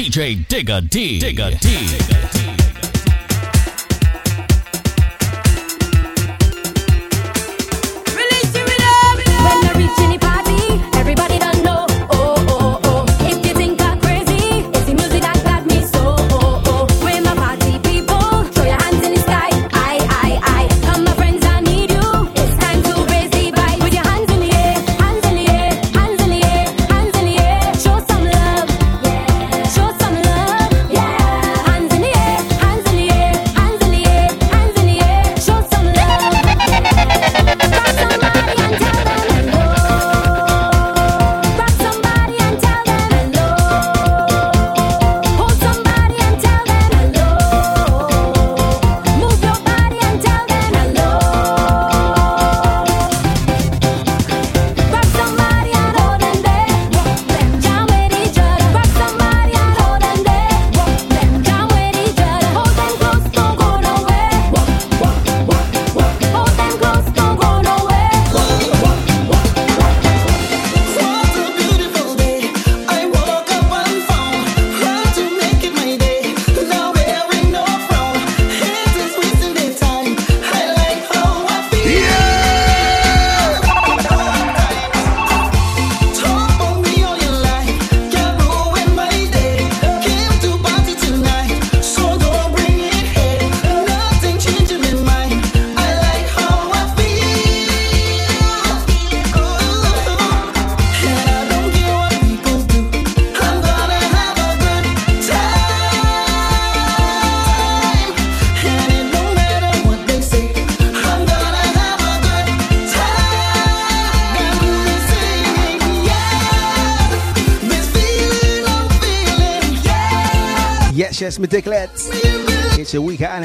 DJ Digga D. Digga D. Digga D.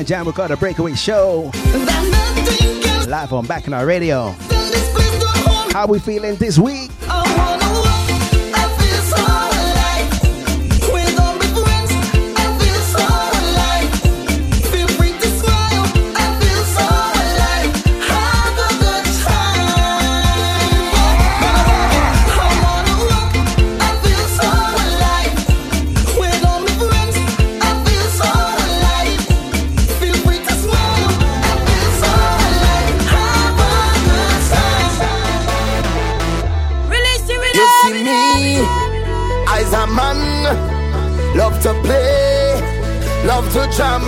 Island Jam Record a breakaway show. Live on Bacchanal Radio. How we feeling this week? Jam.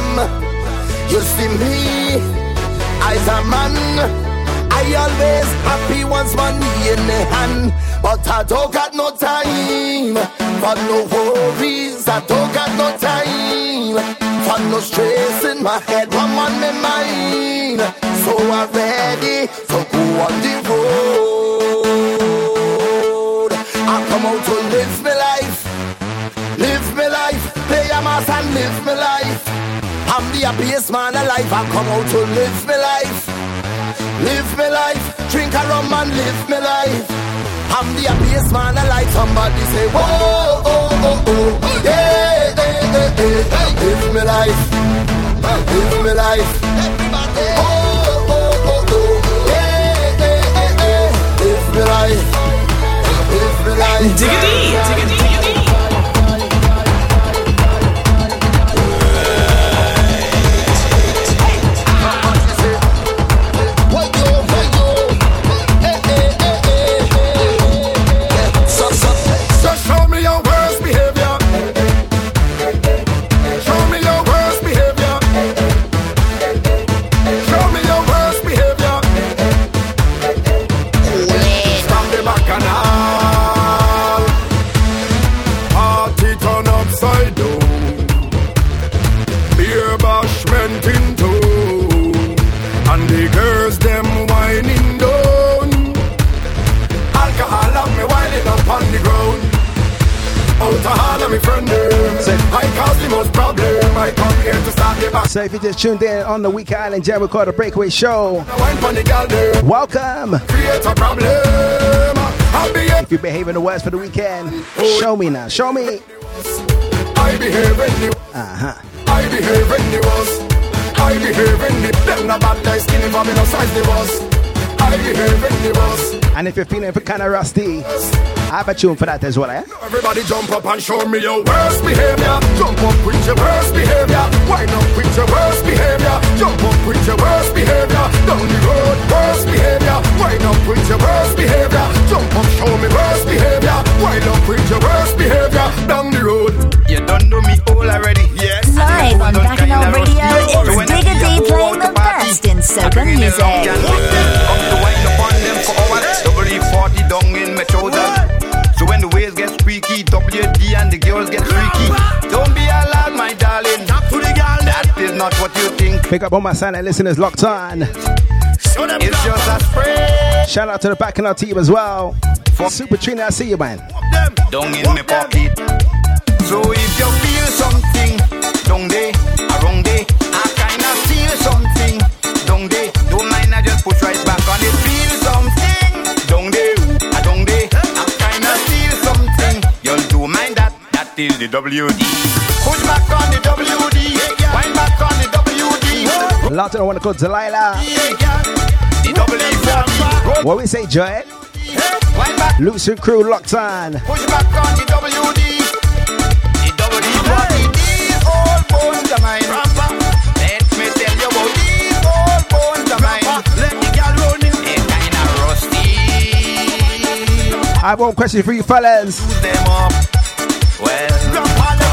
You see me, I's a man. I always happy once money in the hand, but I don't got no time for no worries. I don't got no time for no stress in my head. One on my mind, so I'm ready to go on the road. I come out to live a and live my life. I'm the happiest man alive. I come out to live my life. Live my life. Drink a rum and live my life. I'm the happiest man alive. Somebody say, whoa, oh, oh, oh. Yeah, yeah, yeah, yeah. Live my life. Live my life. Oh, oh, oh, oh. Yeah, yeah, yeah, yeah. Live my life. Live my life. Diggity, diggity. Tuned in on the Week Island Jam Recorder Breakaway Show, welcome. If you're behaving the worst for the weekend, show me now. Show me. I behave in the uh-huh. I behave in the worst. I behave in the them no bad like skinny for me no size the boss. I behave in the worst. And if you're feeling kind of rusty, I have a tune for that as well, eh? Everybody jump up and show me your worst behavior. Jump up with your worst behavior. Wind up with your worst behavior. Jump up with your worst behavior. Down the road, worst behavior. Wind up with your worst behavior. Jump up, show me worst behavior. Wind up with your worst behavior. Down the road. You don't know me all already. Yes. Live on Bacchanal Radio, it's Digga D playing the best in soca music. And the girls get freaky. Don't be alarmed, my darling. Talk to the girl. That is not what you think. Pick up all my silent listeners locked on. It's just a spray. Shout out to the Bacchanal team as well. For Super Trina, I see you, man. Down in my pocket. So if you feel something, down there, that, that is the WD. Push back on the WD, wind back on the WD. Locked on, I want to call Delilah. The WD. What we say, Joy? Wind back, Lucy crew locked on. push back on the WD. The WD, what it is, all bones of mine. Let me tell you about these old bones of mine. Let the girl run in. They kinda rusty. I have one question for you fellas. Well,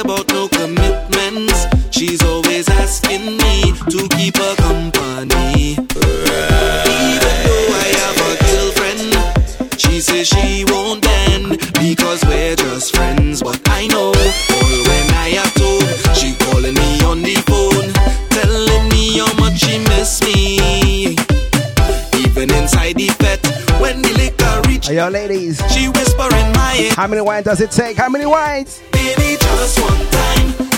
about How many wines does it take? How many wines? Baby, just one time,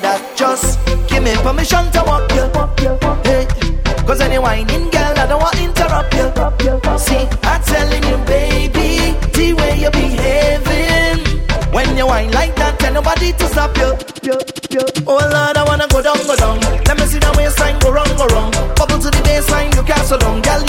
that. Just give me permission to walk you. Hey, cause any whining girl, I don't want to interrupt you. See, I'm telling you, baby, the way you're behaving. When you whine like that, tell nobody to stop you. Oh Lord, I wanna go down, go down. Let me see the waistline go wrong, go wrong. Bubble to the baseline, you can't so down. Girl,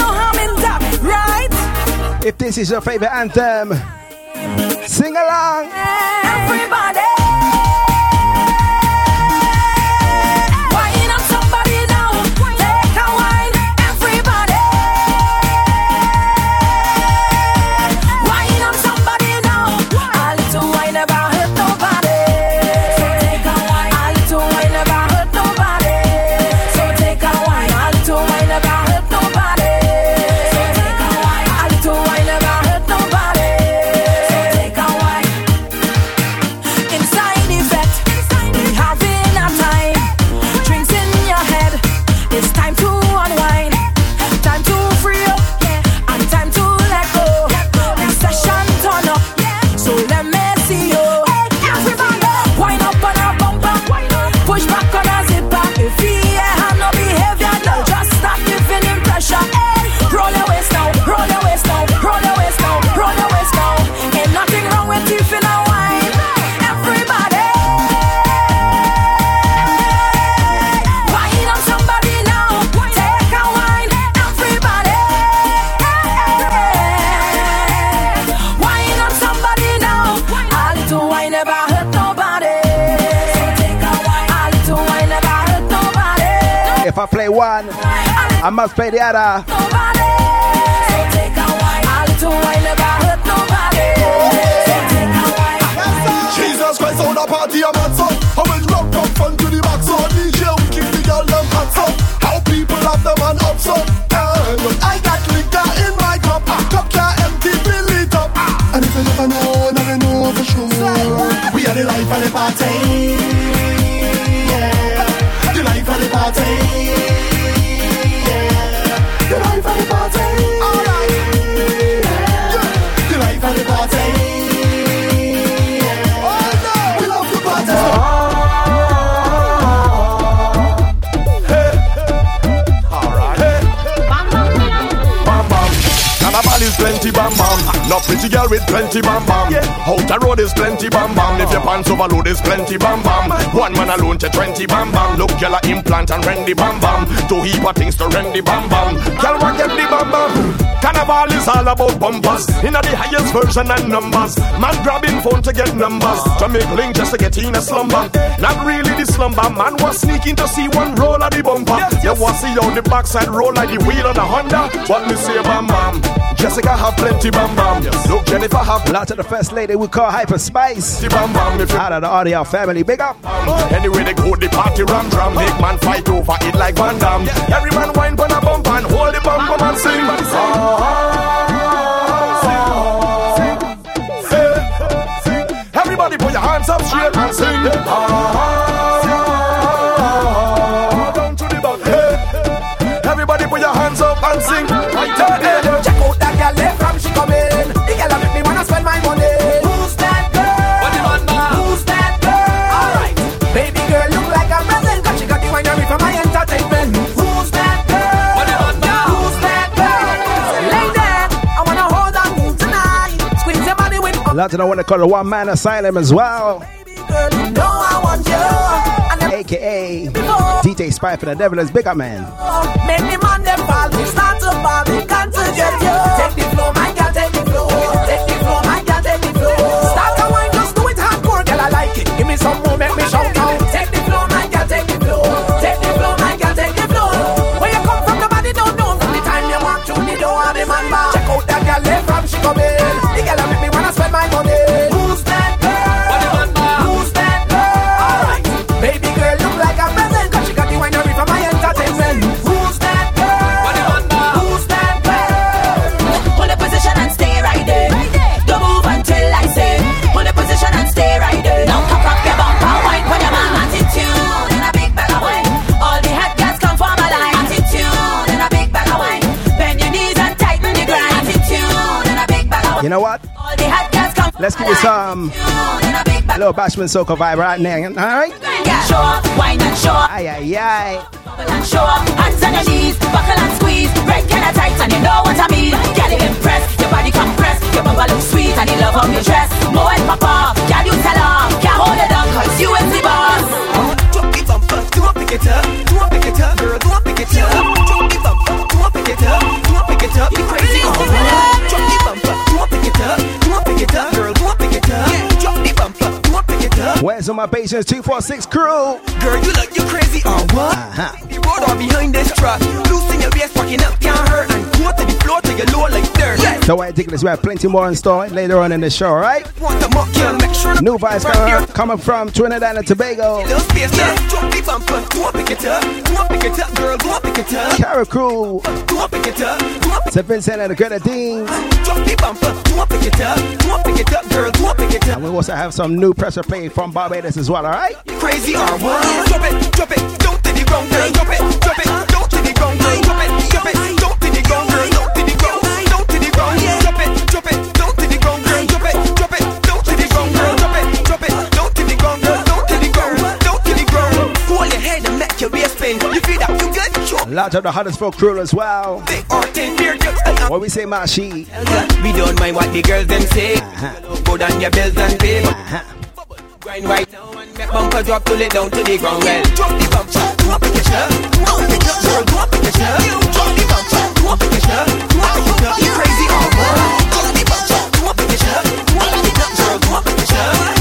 harm in that, right? If this is your favorite anthem, sing along. I play one, I must play the other. Jesus Christ on a party a mad son. I will rock up fun to the max so DJ we keep the girl them hot so How people have the man up so I got liquor in my cup. Cup can't empty fill it up. And if you never know, never know for sure. We are the life of the party party No pretty girl with plenty bam bam. Outer road is plenty bam bam. If your pants overload is plenty bam bam. One man alone to twenty bam bam. Look, girl implant and rendy bam bam. Two heap of things to rendy bam bam. Girl want get the bam bam. Carnival is all about bumpers. In the highest version and numbers. Man grabbing phone to get numbers. To make link just to get in a slumber. Not really the slumber. Man was sneaking to see one roll of the bumper. You want see how the backside roll like the wheel on a Honda. What me say bam bam. Jessica have plenty bam bam. Look Jennifer have Lots of the first lady we call Hyper Spice. bam bam. Out of the audio family, big up. Anyway, they go the party ram drum. Make man fight over it like Van Damme. Every man wine pon a bump and hold the bum bum and sing. Hey, Everybody put your hands up straight and sing. Down of the one they call the One Man Asylum as well. baby girl. You know I want. AKA DJ Spy for the Devil is big up, man. The man them fall, start to fall, can't to you. Take the my girl, take the. Take the my girl, take the. Start to wine, just do it hardcore, girl, I like it. Give me some more, make me shout out. Take Let's give you some a little Bashment Soca vibe right now. Alright? Show up, wine and show up. Aye, aye, aye. And show up, hands on your knees, buckle and squeeze, red kind of tight and you know what I mean. Get it impressed, your body compressed, your bumper look sweet and you love how you dress. Mo and papa, girl you tell her, can't hold it down 'cause you is the boss. Drop the bumper, do I pick it up? Do I pick it up, girl? Do I pick it up? Drop the bumper, do I pick it up? Do I pick it up? You crazy? Where's all my patience? 246 crew. Girl, you look, you crazy or what? Uh-huh. The road or behind this truck, loosen your waist, fucking up, can't hurt, and go to the floor till you low like dirt. Yes. Don't worry, Dickless, we have plenty more in store later on in the show, alright? Want the girl, sure New vibes coming, coming from Trinidad and Tobago. Little space, yeah. Drop the bumper, I pick it up? I pick it up, girl? Do it up? Crew, Do I pick it up? Do I pick St. Vincent and the Grenadines. Drop the bumper, do I pick it up? Do I pick it up, girl? Do I pick it up? And we also have some new pressure play from Barbados as well, alright? You crazy or what? Drop it, drop it, don't to the ground, girl. Drop it, drop it, don't to the ground, girl. Drop it, drop it, don't Lots of the Huddersfield crew as well. it or ten beer jugs and What we say, Mashi? We don't mind what the girls them say. Go down your bills and pay. Uh-huh. Grind right now and make bumper drop to it down to the ground. Well, drop the bumper, drop the picture, drop the picture, girl, drop the picture, drop the bumper, drop the picture, drop the picture. You crazy or what? Drop the bumper, drop the picture, drop the picture, girl, drop the picture,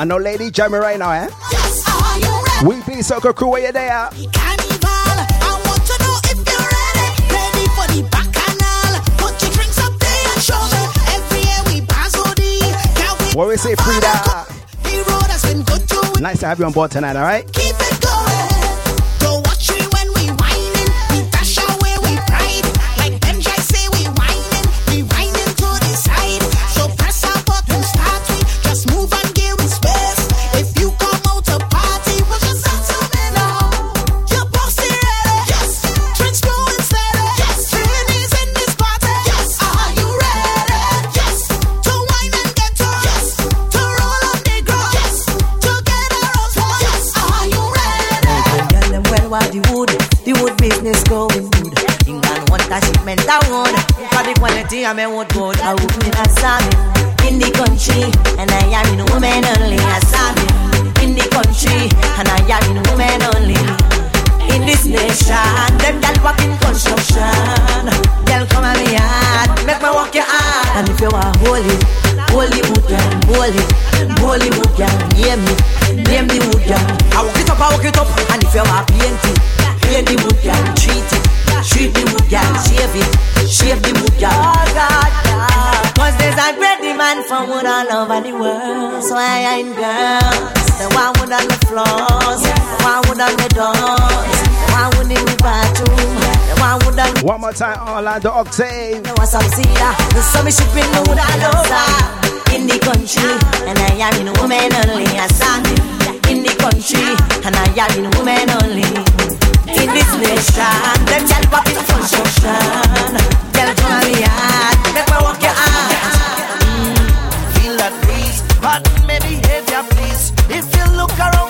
I know lady jamming right now, eh? Yes, are you ready? We please soccer crew where you there? Carnival, I want to know if you're ready. Ready for the bacchanal. Put your drinks up there and show me. Every year we pass OD. What we say, Frida? Nice to have you on board tonight, alright? Quality I me go I would be a salmon in the country and I am in woman only. A salmon in the country and I am in woman only. In this nation them gal walk in construction. Gal come on me hard. Make me walk your hard and if you are holy holy wood girl. Holy holy wood girl. Name me. Name the wood girl. I walk it up I walk it up. And if you are painting paint the wood girl. Treat it treat the wood girl shave it Shave the wood, girl. Oh, God, God. Cause there's a great demand for wood all over the world. So I ain't girls. The one wood on the floors. The one wood on the doors. The one wood in the bathroom. The one wood on the... One more time, Orlando Octave. There was some cedar. The summer shipping the wood all over. In the country. And I am in woman only. I stand in the country. And I am in woman only in this nation. Them gyal pop in construction. Gyal come on me hard, make me walk your ass. Mm, feel that breeze, but maybe behavior please. If you look around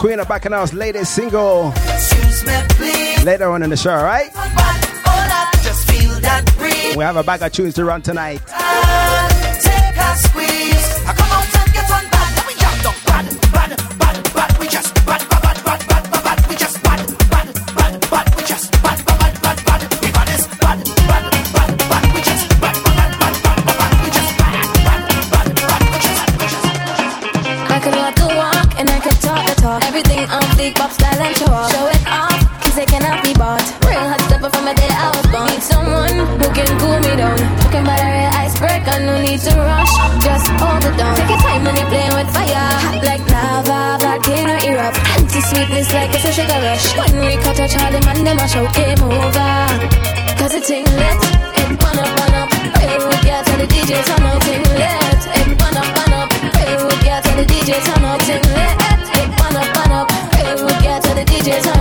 Queen of Bacchanal's latest single. Later on in the show, right? We have a bag of tunes to run tonight. Sweetness like it's a sugar rush. When we cut a Charlie man, them a shout game over. Cause it ting lit, it burn up, burn up. Real wood girl tell the DJ turn up, ting lit. It burn up, burn up. Real wood girl tell the DJ turn up, ting lit. It burn up, burn up. Real wood girl tell the DJ turn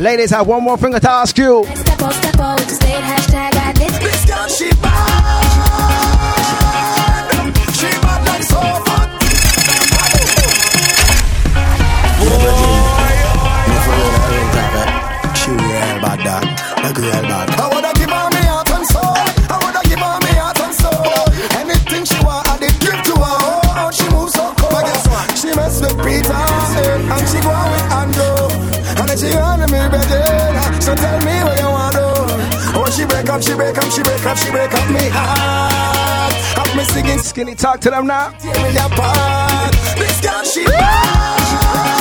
Ladies, I have one more thing to ask you. Step step break up, she break up, she break up, she break up me heart. Have me singing, Skinny, talk to them now. tear me apart. This girl she bad.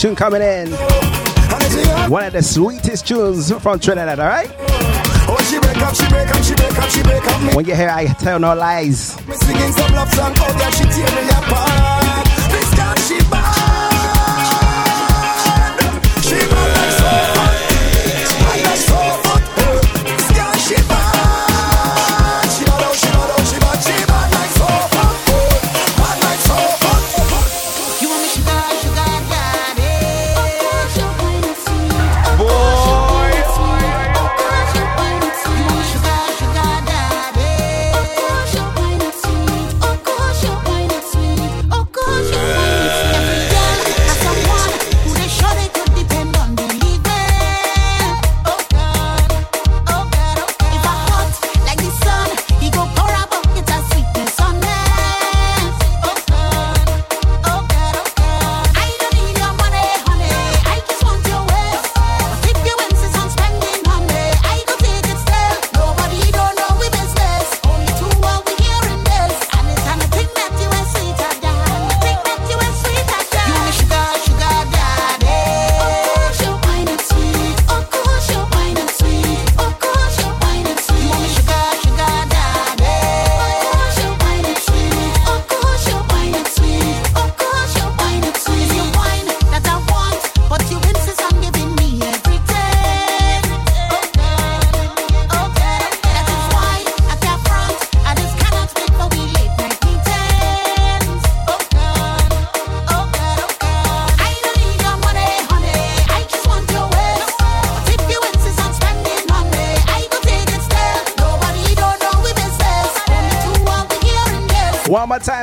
tune coming in. One of the sweetest tunes from Trinidad, alright? When you hear I tell no lies.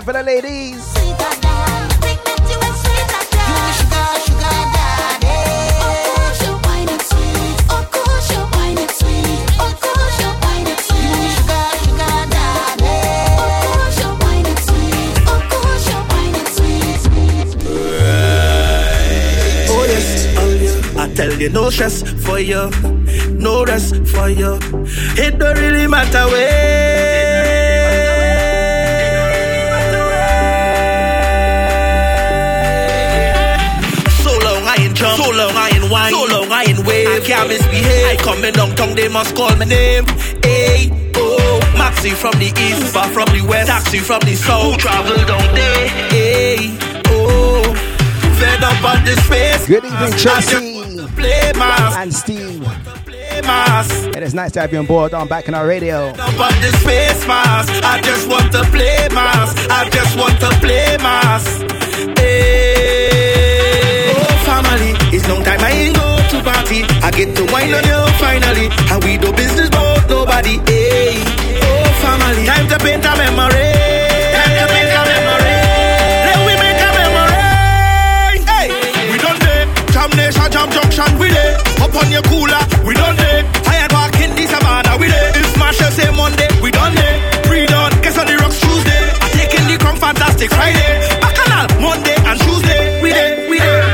for the ladies. to have you on board on Bacchanal Radio. I just want to play mass. I just want to play mass. Hey. Oh, family, it's long time I ain't go to party. I get to wine on you finally. And we do business about nobody. Hey. Oh, family, time to paint a memory. Time to paint a memory. Let we make a memory. Hey, we done there. Jam Nation, Jam Junction, we there. Up on your cooler, we done take Friday, Bacchanal, Monday and Tuesday. We day, we day,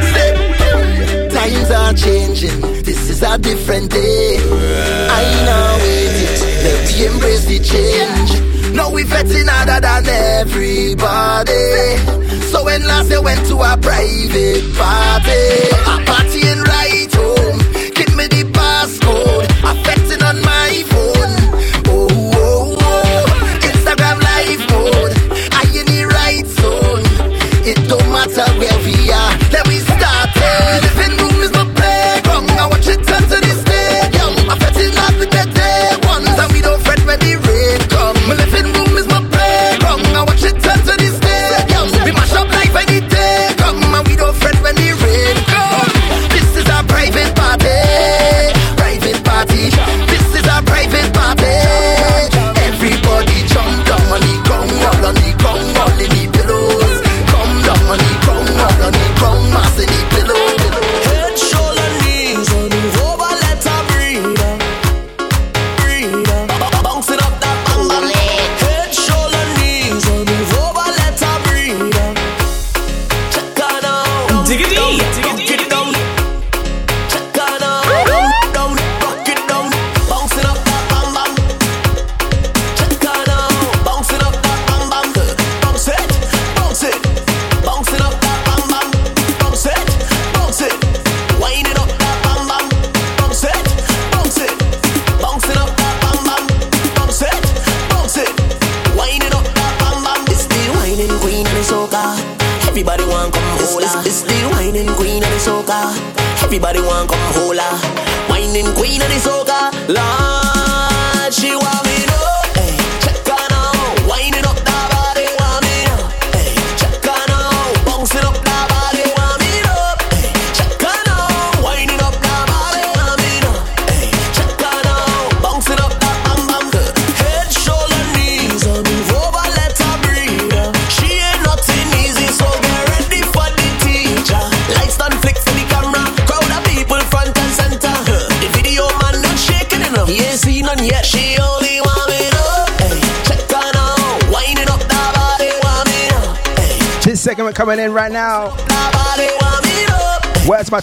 we day. Times are changing. This is a different day. I know it. Let we embrace the change. Now we vetting harder than everybody. So when last they went to a private party, a party in.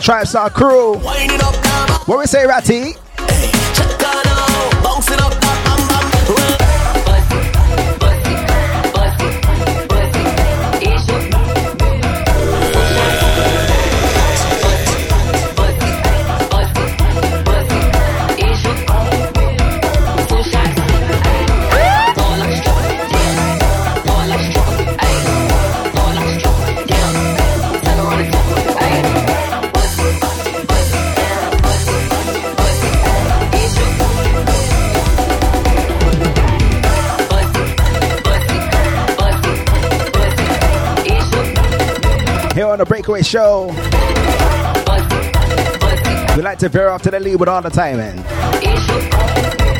Tribe Star crew? Winding up that body. What we say, Ratty? Show. We like to veer off to the lead with all the timing.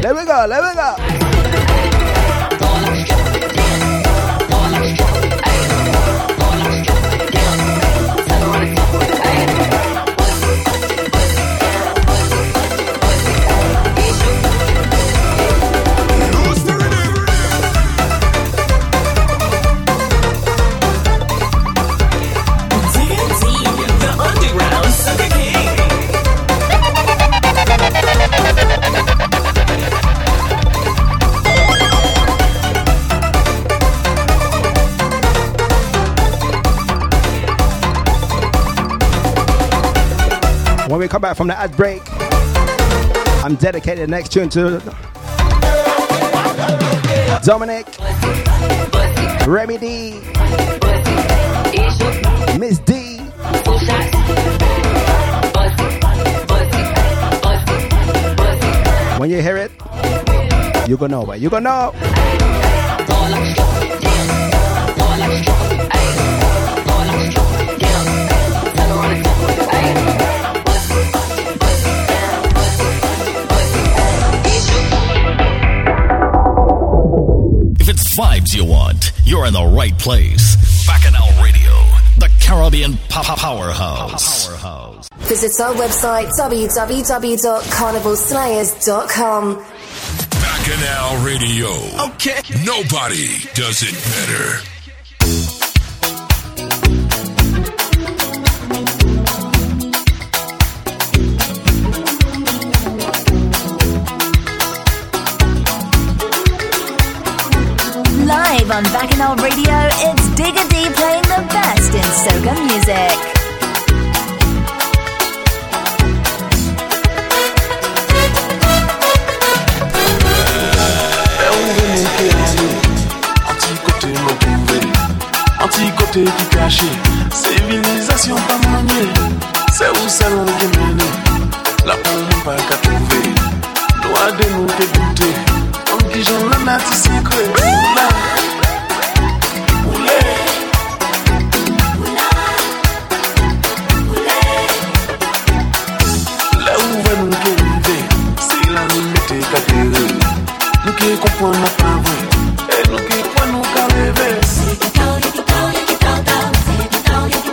There we go, there we go. We come back from the ad break, I'm dedicating the next tune to Dominic, Remy D, Miss D. When you hear it, you're gonna know, but you gonna know. It's vibes you want, you're in the right place. Bacchanal Radio, the Caribbean pop powerhouse. Powerhouse. Visit our website www.carnivalslayers.com. Bacchanal Radio. Okay. Nobody does it better. On Bacchanal Radio, it's Digger D playing the best in soca music. Qui caché, civilisation pas maniée, c'est où salon qui mène, la pomme pas qu'à trouver, de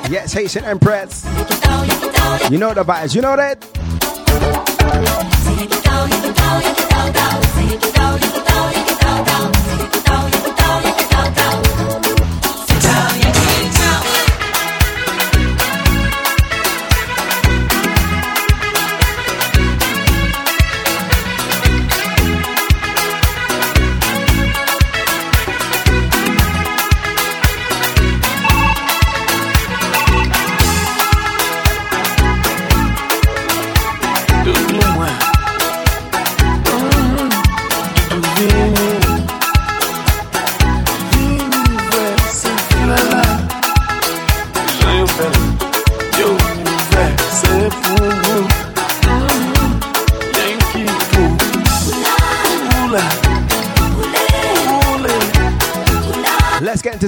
Yes, Haitian Empress. You know the vibes, you know that?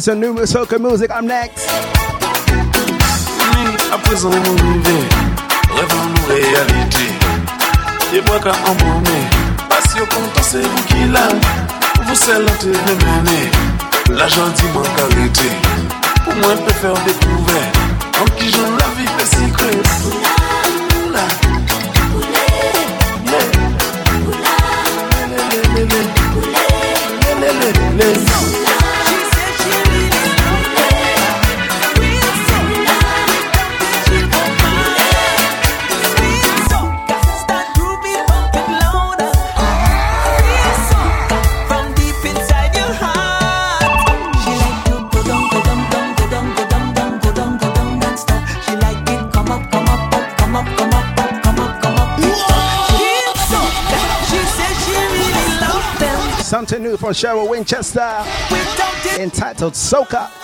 Some new soca music. I'm next. À présent, mon rêve, rêve en réalité. Et moi, quand on m'en parce que content, c'est vous qui l'a. La vie, des secrets. From Cheryl Winchester entitled Soca.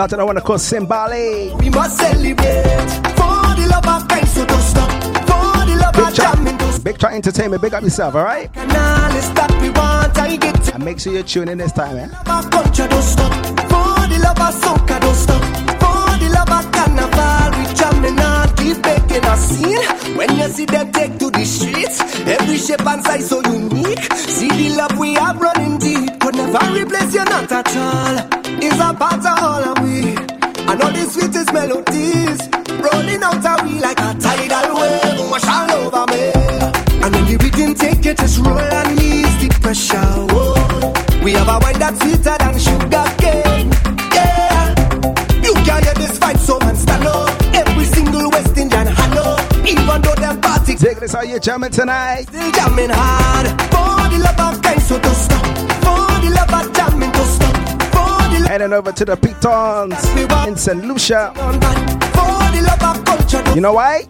Lot of I want to call Simbali. We must celebrate. For the love of Christ, so don't stop. For the love of jamming, don't Big Try Entertainment, big up yourself, alright? Canales that we want, I get And make sure you tune in this time, eh? culture don't stop. For the love of soca don't stop. For the love of carnival, we jamming on, keep making a scene. When you see them take to the streets, every shape and size so unique. See the love we have running deep, could never replace you not at all. Is a part of all. And all the sweetest melodies rolling out of we like a tidal wave, wash all over me. And when the rhythm take it, just roll and ease the pressure. Whoa. We have a wine that's sweeter than sugar cane. Yeah. You can hear this fight, so man stand up. Every single West Indian hello. Even though them party Take this how you jamming tonight. still jamming hard. For the love of kind, so don't stop. For the love Heading over to the Pitons in St. Lucia. for the love of culture, don't You know why?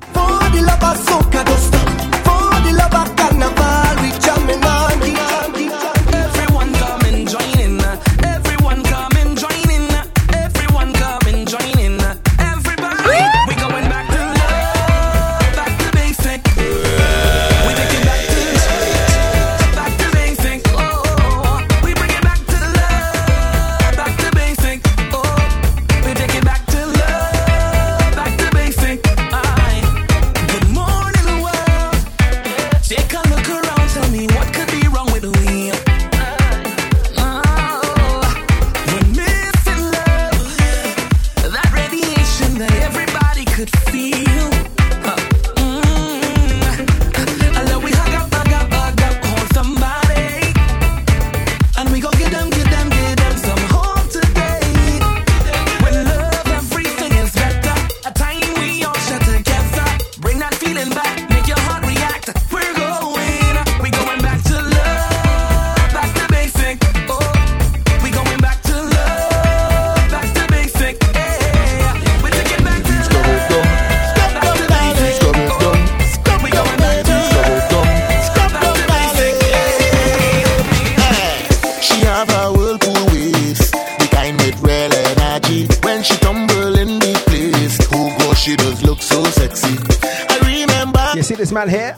this man here,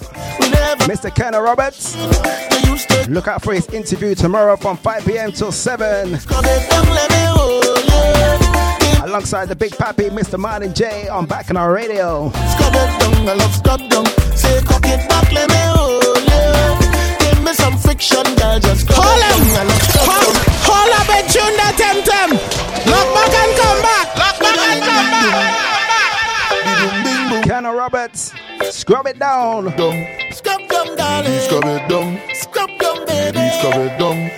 Mr. Kenner Roberts. Look out for his interview tomorrow from 5 p.m. till 7. Alongside the big pappy, Mr. Martin J on Bacchanal Radio. Hold him! Hold, up and tune that temtem! Lock back and come back! Lock back and come back! Kenna Roberts, scrub it down. Scrub down, darling. Scrub it down. Scrub down, baby. Scrub it down.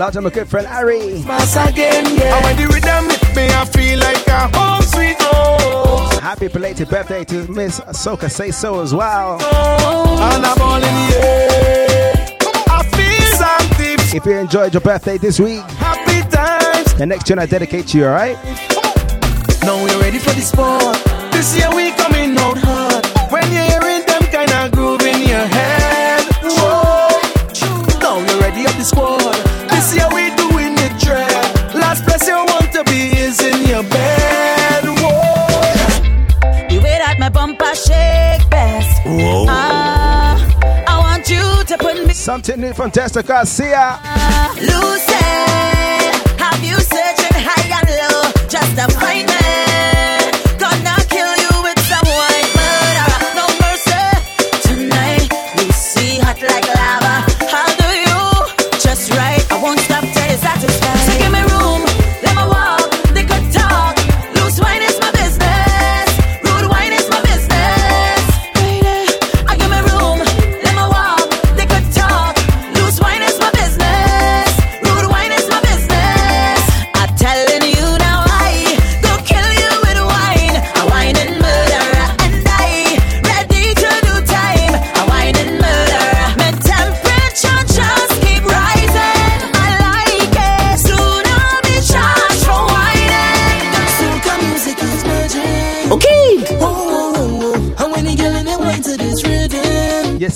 Shout to my good friend Ari. Happy belated birthday to Miss Soka Say So as well. If you enjoyed your birthday this week, the next tune I dedicate to you, alright? Now we're ready for this sport. This year we coming out hard. Something new from Testa Garcia. Lucy, have you searching high and low just to find me?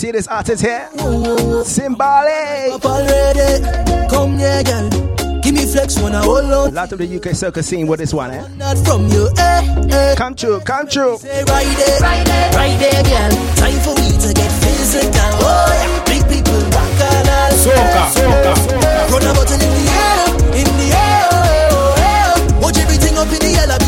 See this artist here? Simbale. Come here, girl. Give me flex when I hold on. A lot of the UK circus scene with this one, eh? Not from you, eh, eh. Come true, come true. Say right there, right there, right there, girl. Time for me to get physical. Oh, yeah. Big people, rock and all. Soca, soca, soca. Run a button in the air, in the air. Oh, oh, oh. Watch everything up in the air, like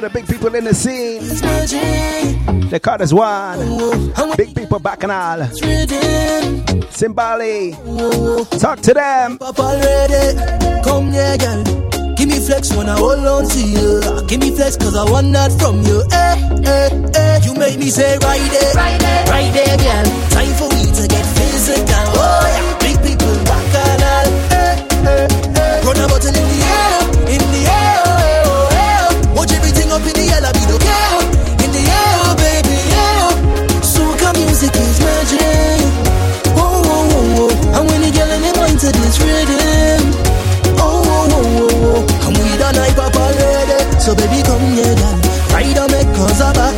for the big people in the scene. The card is one. Big people back and all. Simbali, talk to them. Come here, girl. Give me flex when I hold on to you. Give me flex cause I want that from you. Eh, eh, eh. You make me say right there, right there, girl. Time for me to get fit.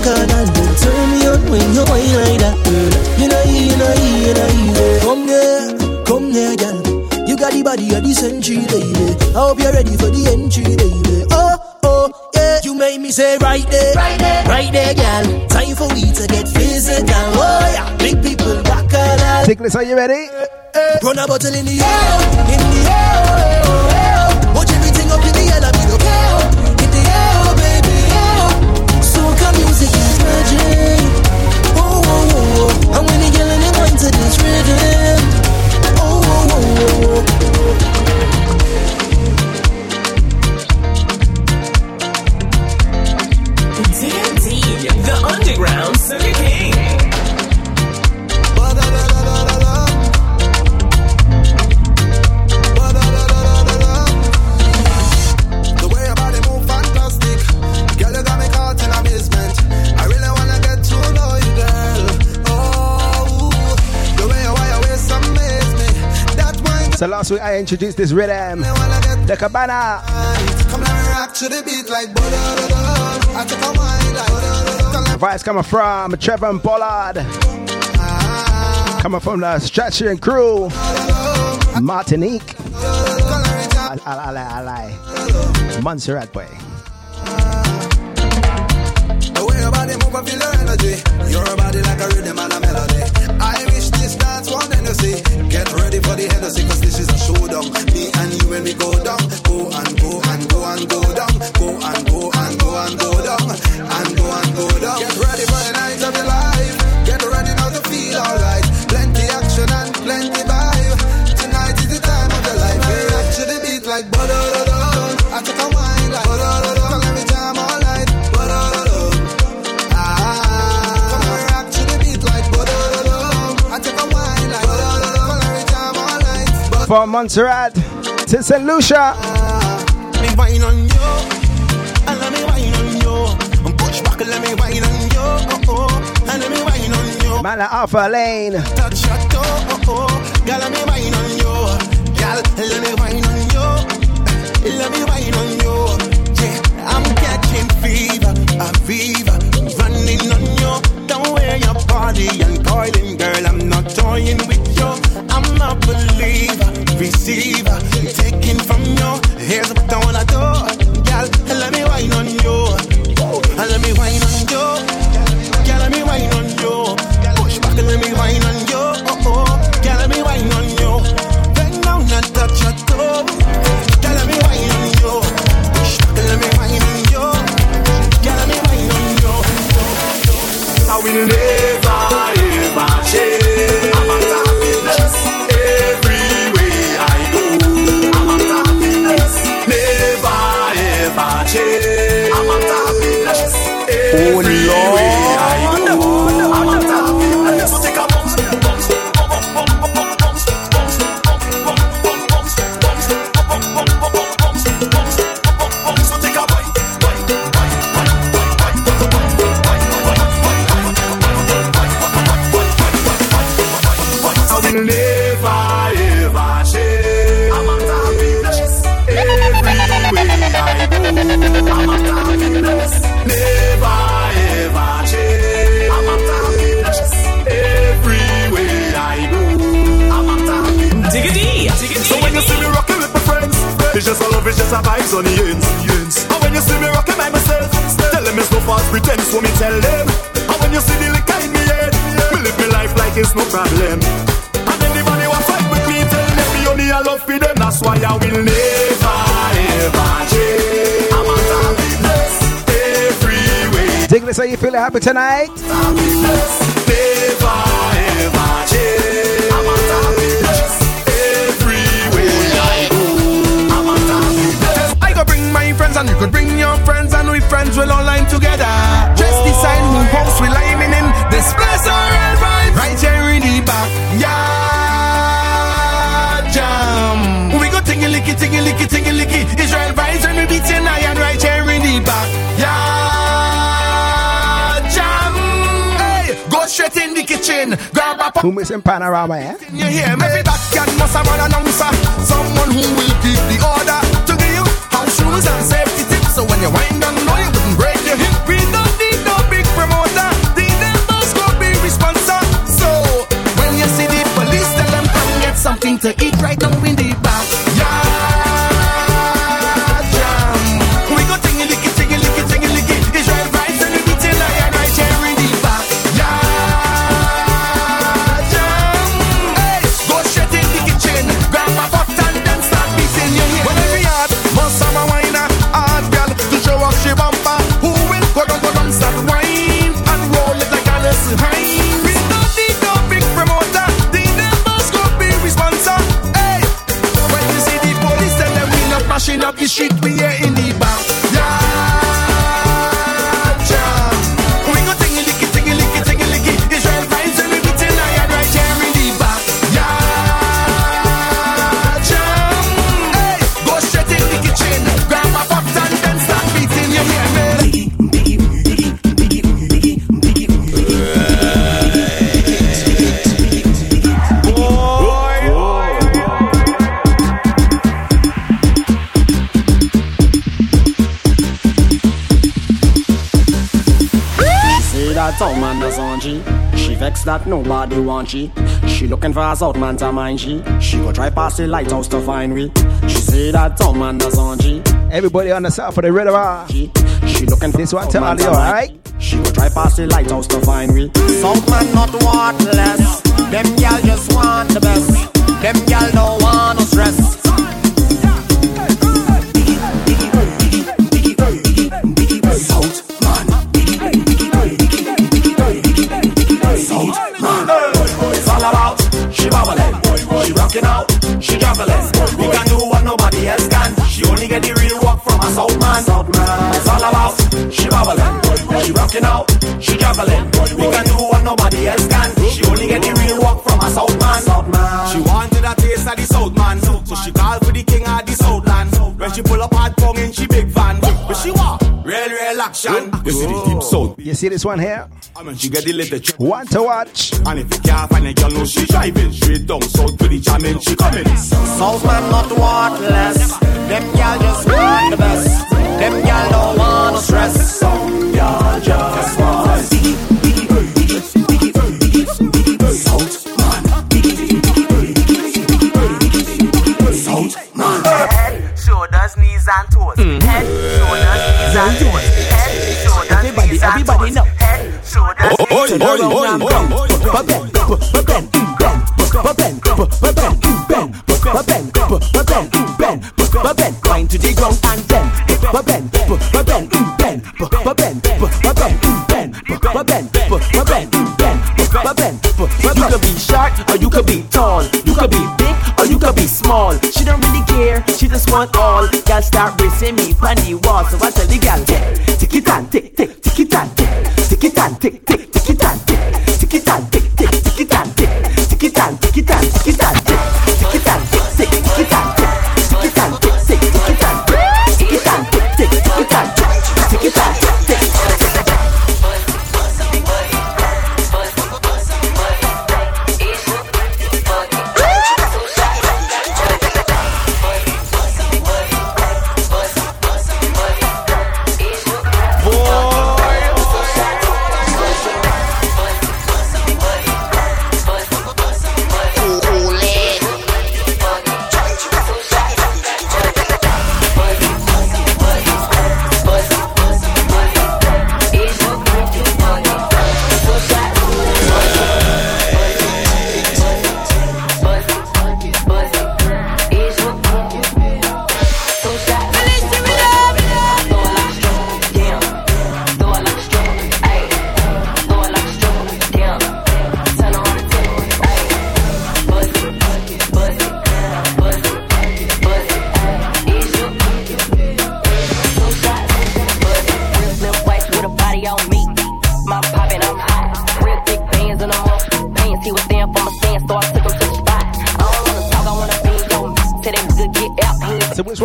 God and then turn me on when you wine like that. You know, you know, you know, you. Come here, come here, girl. You got the body of the century, baby. I hope you're ready for the entry, baby. Oh, oh, yeah. You made me say right there, right there, right there, girl. Time for we to get physical. Oh yeah, big people back on. Tickless, are you ready? Run a bottle in the air, in the air. it's written. Oh, oh, oh, oh. oh. So last week I introduced this rhythm, the cabana. Vibes coming from Trevor and Bollard. Coming from the Stretcher and crew. Martinique. I, I, I. Montserrat boy. The way your body move, I feel your energy. Your body like a rhythm and a melody. This dance one Hennessy. Get ready for the Hennessy, cause this is a showdown. Me and you when we go down. Go and go and go and go down. Go and go and go and go down. And go and go down. Get ready for the night of your life. Get ready now to feel alright. From Montserrat to St. Lucia. me wine on you, and let me wine on you. And push back let me wine on you, oh, oh. and let me wine on you. Man at Alpha Lane. Touch your toe, oh, oh. girl, let me wine on you, girl, let me wine on you, let me wine on you. Yeah, I'm catching fever, a fever, running on you. Don't wear your body and coiling, girl. I'm not toying with you. I'm a believer, deceiver. I'm taking from your hands. On the ends. And when you see me rocking by myself, tell them it's no false pretense, so me tell them. And when you see the liquor in me head, me live my life like it's no problem. And anybody want fight with me, tell them me only I love for them. That's why I will never ever change. I'm a happiness everywhere. Digless, are you feeling happy tonight? Happiness never ever change. I'm a friends and you could bring your friends and we friends will all line together. Just decide who house we liming in. This place alright vibe right here in the back. Yeah, jam. We go tingy licky, tingy licky, tingy licky. Israel vibes when we beat you now and right here in the back. Yeah, jam. Hey, go straight in the kitchen. Grab a Who missing panorama, eh? you hear me? Every backyard must have an announcer. Someone who will keep the order rules and safety tips. So when you wind down low, you wouldn't break your hip. We don't need no big promoter. The members go be responsible. So when you see the police, tell them come get something to eat right now in the does on G. She vexed that nobody want she. She looking for a south man to mind she. She go try past the lighthouse to find we. She say that town man does on G. Everybody on the south of the river. She, she looking for this one to man all you, alright? She go try past the lighthouse to find we. South man not worthless. Them gal just want the best. Them gal don't want no stress. Wanted of the South man, so she called for the king of the Southland. When she pull up hard tongue in she big van, but she want real, real action. You see the deep South, You see this one here? I mean she get the little ch- One to watch. And if you can't find a girl, no she driving straight down south to the jamming, she coming. South man not worthless. Them gal just want the best. Them gal don't want no stress. Some gal just want Head, and toes. Hmm. Head, shoulders, knees and toes. Head, shoulders, Everybody, knees and everybody toes. know. Head, shoulders, Turn knees and around toes. and bend, bend, bend, bend, bend, bend, bend, bend, bend, bend, wind to the ground and bend, bend, bend, bend, bend, bend, bend, bend, bend, bend, bend. You could be short or you could be tall. You could be big or you could be small. She don't really care. She just want all. Girl start racing me on the wall. So I tell the girl, tick, tick it and tick, tick, tick it and tick, tick it and tick, tick,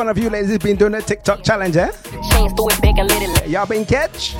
one of you ladies been doing a TikTok challenge, eh? Y'all been catch?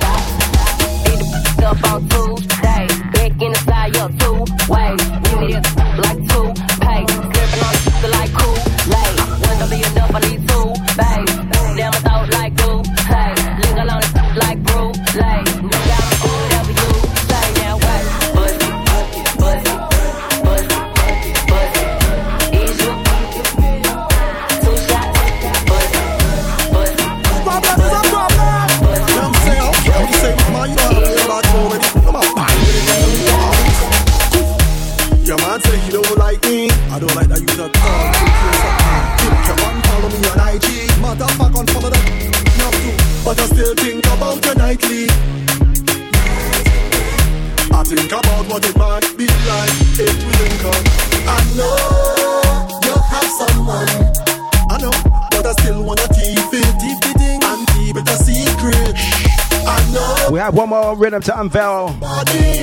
Rhythm to unveil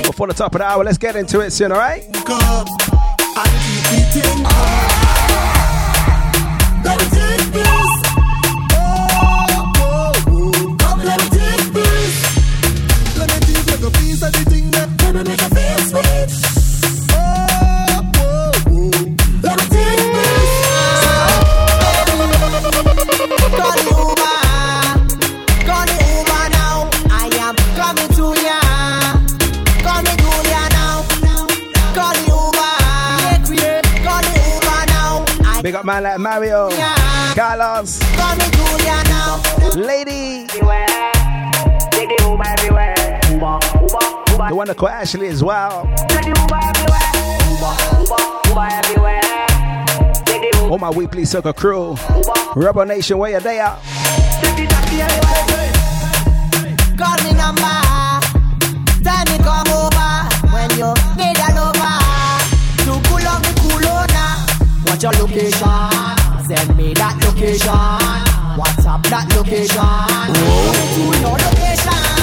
before the top of the hour. Let's get into it soon, alright? Like Mario, Carlos, Lady, the one that called Ashley as well. All my weekly circle crew, Rebel Nation, where you there? Call me number. Tell me come over when you What's your location? Send me that location. WhatsApp that location. To your location.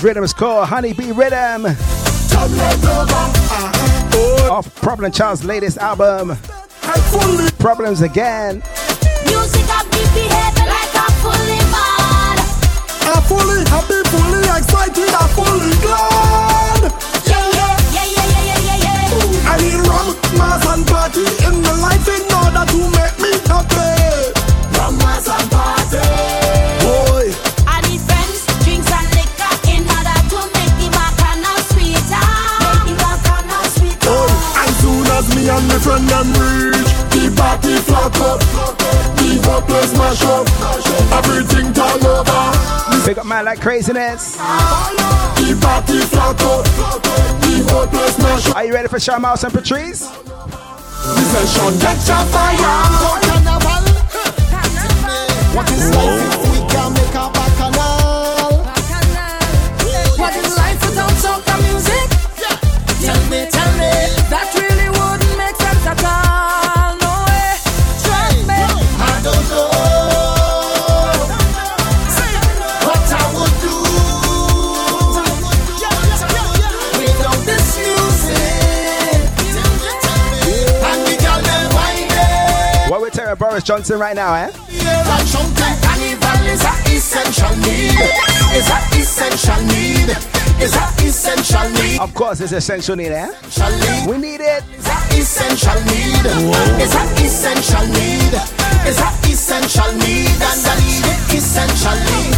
This rhythm is called Honeybee Rhythm. Turn. Off Problem Child's latest album. Problems Again. Music of me behavior like a fully mad. I'm fully happy, fully excited, I'm fully glad. Yeah, yeah, yeah, yeah, yeah, yeah, yeah, yeah. I need rum, mass and party in my life in order to make me happy. Rum, mass and party. Friend them reach, the party flock up. The whole place mash up. Everything turn over. Pick up man like craziness. The party flock up. The whole place mash up. Are you ready for Sean Mouse and Patrice? The session catch a fire. Carnival. What is life if we can make a bacchanal? What is life without soca music? Tell me, tell me, Boris Johnson right now, eh? Of course, it's essential need, eh? We need it. Essential need. A essential need. A essential need. And I need it essentially.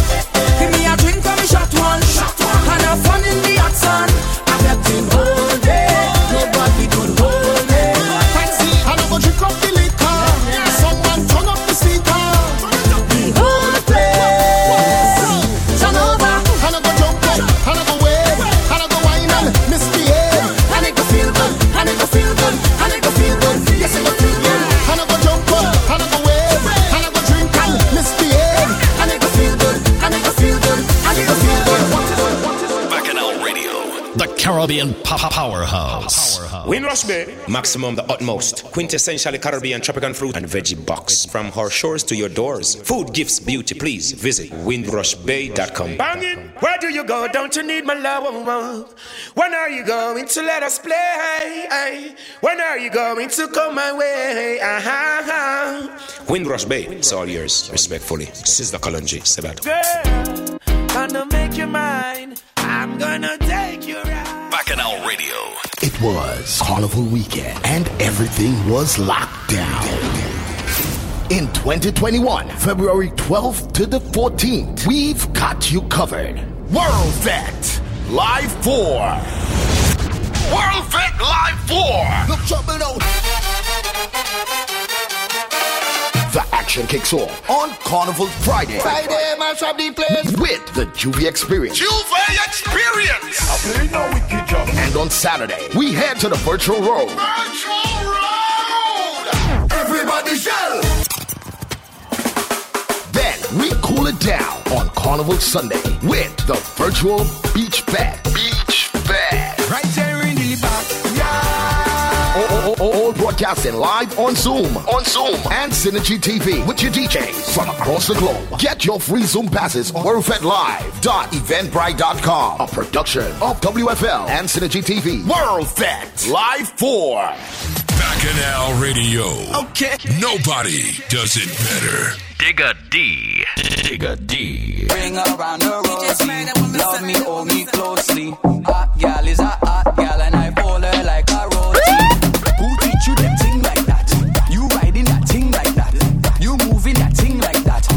Give me a drink shot one, shot one, and a fun in the hot sun. I kept Caribbean pop powerhouse. Windrush Bay, maximum the utmost. Quintessentially Caribbean tropical fruit and veggie box. From our shores to your doors. Food, gifts, beauty, please visit windrushbay.com. Banging, where do you go? Don't you need my love? When are you going to let us play? When are you going to come my way? Uh-huh. Windrush Bay, it's all yours. Respectfully, Sister Kalonji, Sebato. Girl, gonna make you mine. I'm gonna take you right. Bacchanal Radio. It was Carnival Weekend and everything was locked down. In 2021, February 12th to the 14th, we've got you covered. World Vet Live 4. World Vet Live 4. Look trouble now. Action kicks off on Carnival Friday. Friday, mash up the place. With the J'ouvert Experience. J'ouvert experience. I play no wicked job. And on Saturday, we head to the virtual road. Virtual road. Everybody shell. Then we cool it down on Carnival Sunday with the virtual beach bed. Beach bed. Right there in the back. Broadcasting live on Zoom, on Zoom, and Synergy TV with your DJs from across the globe. Get your free Zoom passes on WorldFedLive.eventbrite.com, a production of WFL and Synergy TV. World Fed Live 4. Bacchanal Radio. Okay. Nobody does it better. Dig a D. Dig a D. Bring around the rosy. Love me, hold me closely. Hot gal is a hot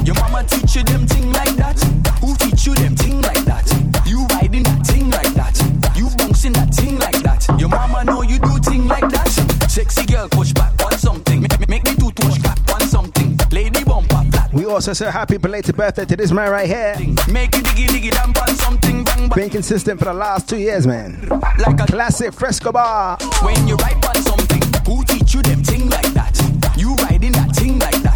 Your mama teach you them thing like that? Who teach you them thing like that? You riding that thing like that? You bouncing that thing like that? Your mama know you do thing like that? Sexy girl, push back on something. Make, make me two push back on something. Lady bumper flat. We also say happy belated birthday to this man right here. Make it diggy diggy damp on something. Bang bang. Been consistent for the last two years, man. Like a classic Fresco bar. When you ride on something, who teach you them thing like that? You riding that thing like that?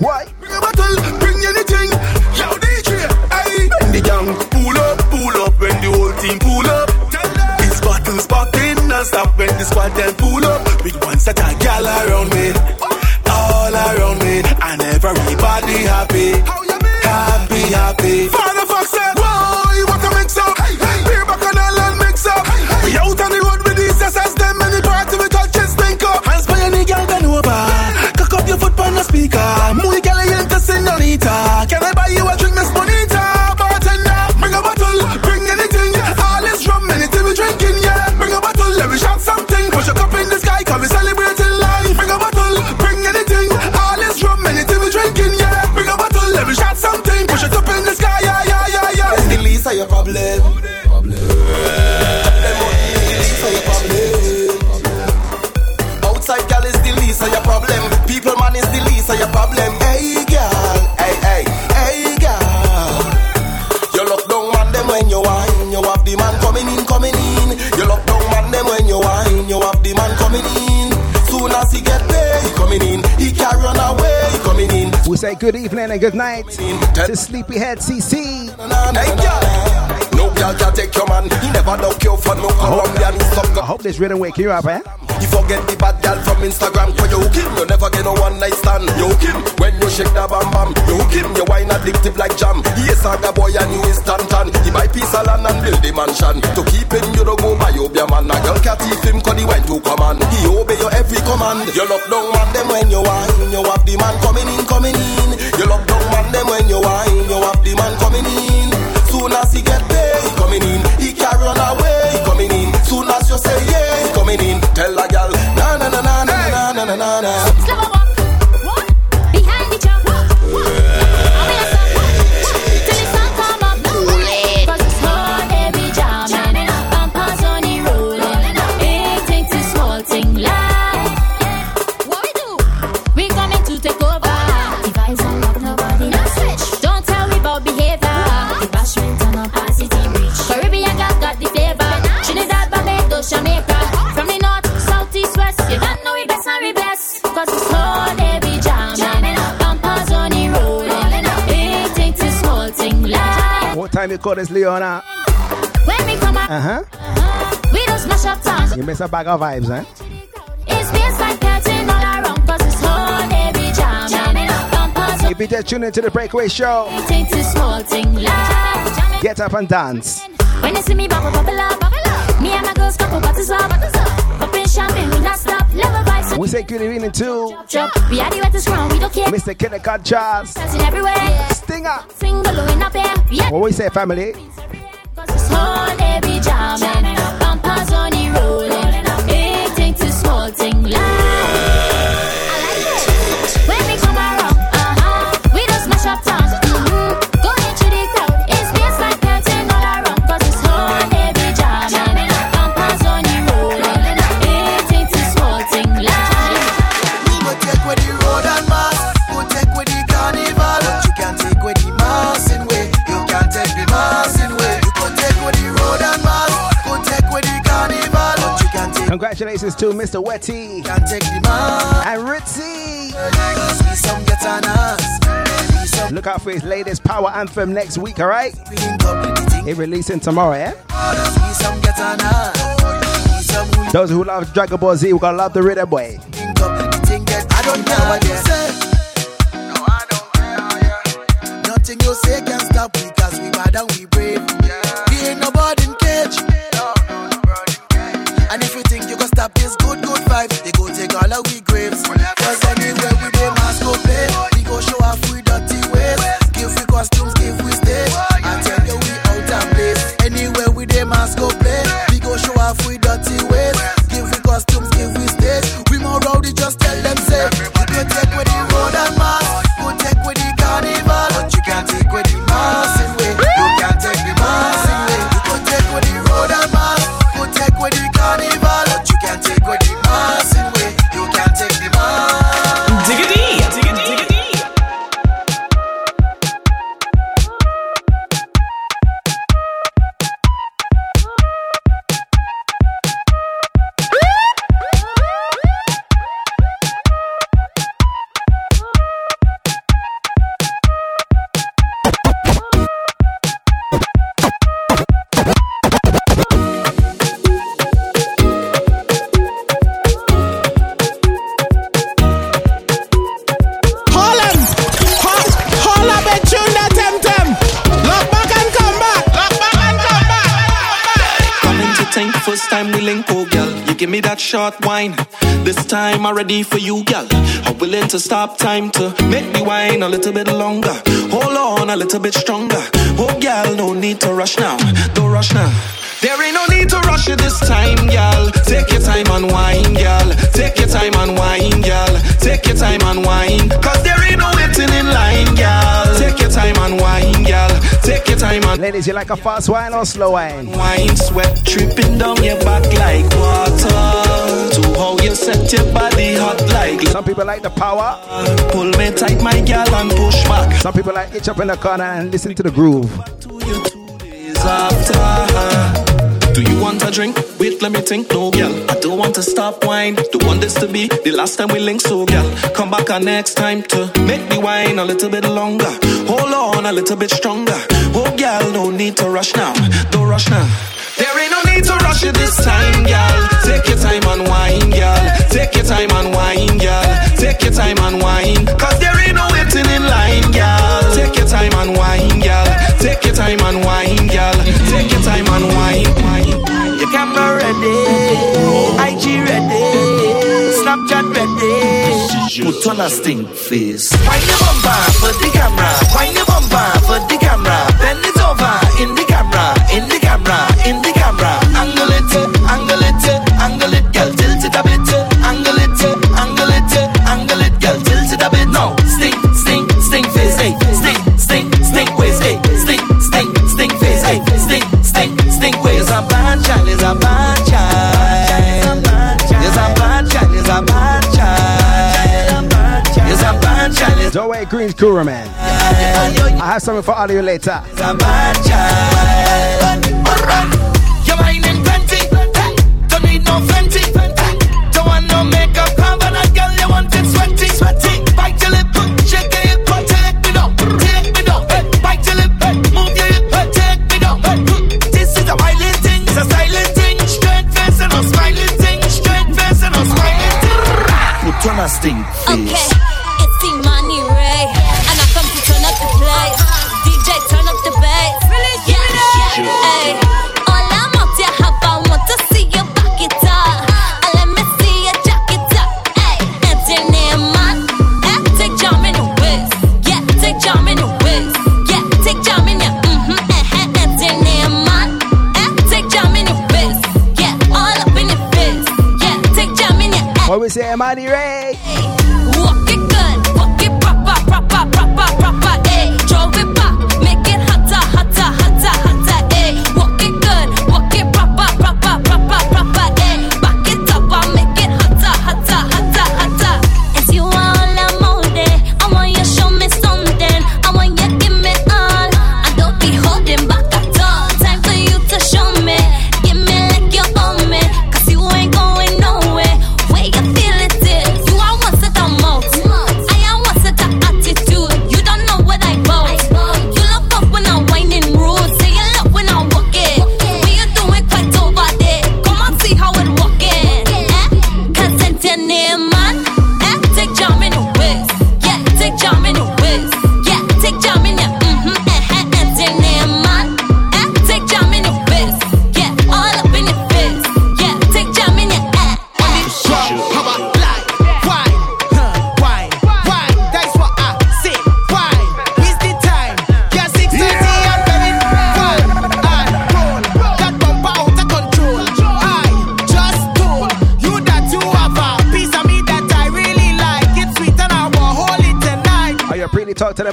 What? Bring a bottle, bring anything. Yo, DJ, hey. When the gang pull up, pull up. When the whole team pull up. It's bottles popping non-stop when the squad then pull up. With one set of gal around me. All around me. And everybody happy. Happy, happy. Good evening and good night to Sleepyhead CC. Hey. No girl can take your man. He never duck you for no Colombian. I hope this rhythm wake you up, eh? You forget the girl from Instagram. Cause you hook him, you never get no one night stand. You hook him when you shake the bam bam. You hook him, you wine addictive like jam. He is saga boy and you is tan tan. He buy piece of land and build the mansion. To keep him, you don't go buy your man. A girl can't thief him cause he went to command. He obey your every command. You lock down man them when you wine. You have the man coming in, coming in. You lock down man them when you wine. You have the man coming in. Soon as he get paid, he coming in. He can run away, he coming in. Soon as you say yeah, coming in. Tell a girl, na na na na na na na na na. Like. What time you call this, Leona? When we come out, Uh huh. we don't smash up town. You miss a bag of vibes, eh? It's bass like curtain all around, cause it's all every jamming, bumpers on If you just tune into the Breakaway Show, big thing small thing, like. get up and dance. When you see me bubble, bubble up, bubble up. Me and my girls couple bottles up, bottles up. Popping champagne, we not stop. Level vibes, We say good evening to drop. We are the wettest ground, we don't care. Mr. Kennecott Charles. Dancing everywhere. Stinger. Hang up. What we say, family? Congratulations to Mr. Wetty and Ritzy. Look out for his latest power anthem next week, alright? It releasing tomorrow, yeah? Those who love Dragon Ball Z, we're gonna love the rhythm boy. Nothing you say can stop we ready for you, girl. I'm willing to stop time to make me wine a little bit longer. Hold on a little bit stronger. Oh girl, no need to rush now. Don't rush now. There ain't no need to rush it this time, girl. Take your time and wine, girl. Take your time and wine, girl. Take your time and wine. Cause there ain't no waiting in line, girl. Take your time and wine, girl. Take your time and Ladies, you like a fast wine or slow wine? wine, sweat dripping down your back like water. To how you set your body hot like Some people like the power. Pull me tight, my girl, and push back. Some people like itch up in the corner and listen to the groove. After. Do you want a drink? Wait, let me think. No, girl, I don't want to stop wine. Don't want this to be the last time we link. So, girl, come back a next time to make me wine a little bit longer. Hold on a little bit stronger. Oh, girl, no need to rush now. Don't rush now. There ain't no need to rush it this time, girl. Take your time and wine, girl. Take your time and wine, girl. Take your time and wine. Cause there ain't no waiting in line, girl. Take your time and wine, girl. Take your time and wine, girl. Take your time and wine. Your camera ready, IG ready, Snapchat ready. Put on a stink face. Wind your bumper for the camera. Wind your bumper for the camera. Bend it over It's Green's Kura, man. I have something for all of you later. Don't need no fancy, don't want no makeup. Having a bad child. You're whining What we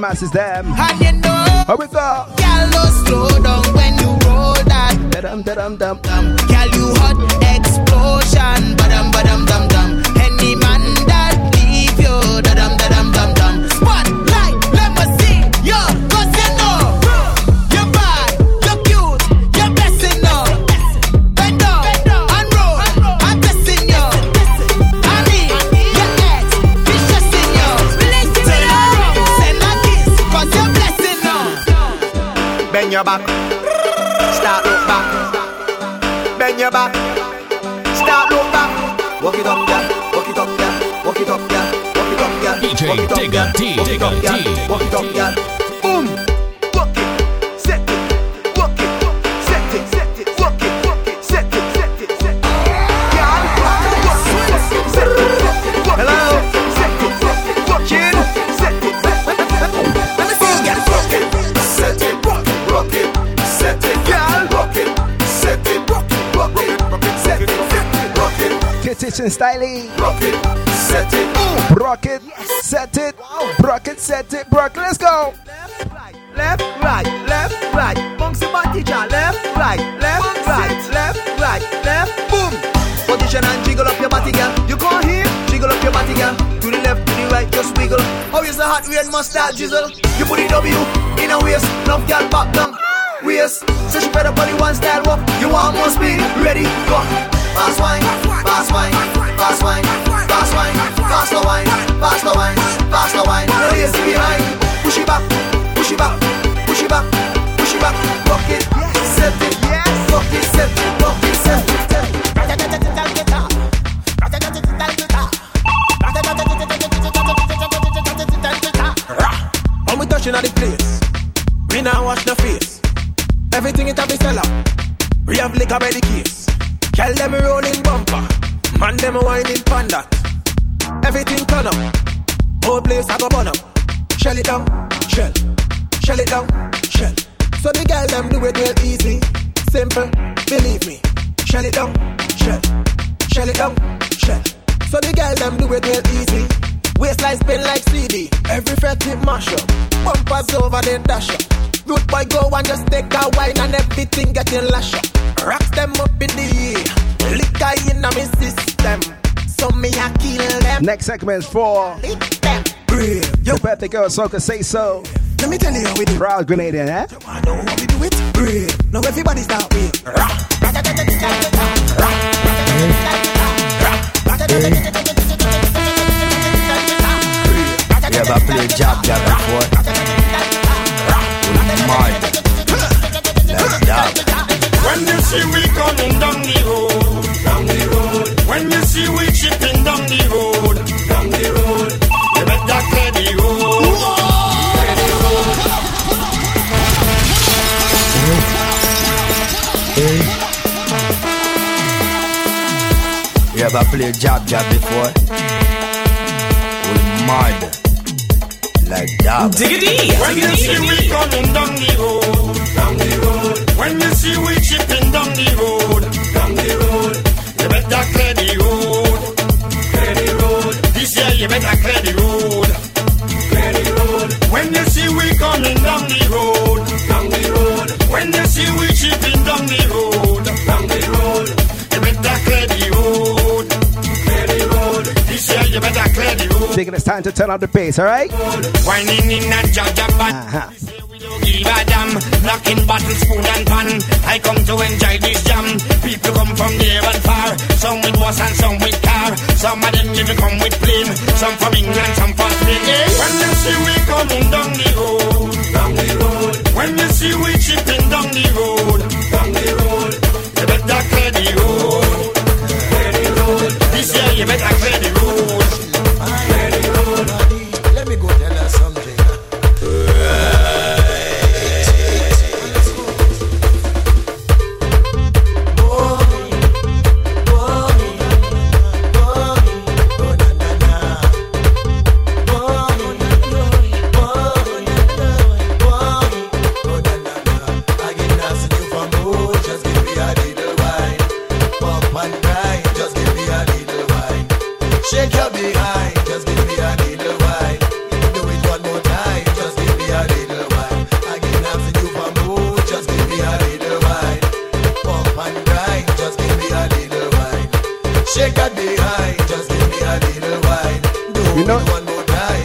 masses them. And you know, Here we go. girl, don't slow down when you roll that. Da-dum, da-dum, dum. Girl, you hot explosion. Badam, badam, dum, dum. Your back. Start look back. Bend your back. Start look back. Walk it up, yeah. Walk it up, yeah. Walk it up, yeah. Walk it up, yeah. DJ Walk it up, Digga. D, Walk it up, Digga. D. Walk it up, yeah. Kitchen styling. Rock it, set it, Rock it, set it, rock it, set it, rock. Let's go. left, right, left, right. Bounce your body. Left, right, left, right, left, right, left. Boom. Position and jiggle up your body, girl. You go here, jiggle up your body, girl. To the left, to the right, just wiggle. Oh, it's a hot red mustard jizzle. You put the W in a waist, love girl back down. Waist, so she better body one style walk. You want more speed, ready, go. Fast wine, fast wine, fast wine, fast wine, fast wine, fast wine, fast wine. No lazy behind. Push it back, push it back, push it back, push it back. Rock it, set it. Rock it, set it, rock it, set it. When we touching at the place, we now wash the face. Everything it have be sell out. We have liquor by the case. Tell them rolling bumper, man them whining panda. Everything turn up, whole place I go burn up. Shell it down, shell, shell it down, shell. So the girl them do it real easy, simple, believe me. Shell it down, shell, shell it down, shell. So the girl them do it real easy. Waistline spin like CD. Every fret it mash up. Bumpers over the dash up. Root boy go and just take a wine and everything getting lash up. Rocks them up in the air. Liquor in a me system. So me a kill them. Next segment is for Brave. the birthday girl, so can say so. Let me tell you how we do. Proud Grenadian, eh? I know how we do it. Brave. Now everybody start with. You ever play jab jab before? With mud. Like that. When you see we coming down the road, down the road. When you see we chipping down the road, down the road. You better clear the road. Clear the road. Eh, eh. You ever play jab jab before? With mud. Like that. When you see we coming down the road, down the road. When you see we chipping down the road, down the road. You better clear the road, clear the road. This year you better clear the road, clear the road. When you see we coming down the road, down the road. When you see we chipping down the road, you better clear the road. Thinking it's time to turn up the pace, alright? Whining in a jaja band. Uh-huh. Give a damn, knocking bottle, spoon and pan. I come to enjoy this jam. People come from near and far. Some with bus and some with car. Some of them even come with plane. Some from England, some from Spain. Yeah. When you see we coming down the road, down the road. When you see we chipping down the road, down the road. You better clear the road, clear the road. This year you better clear the road,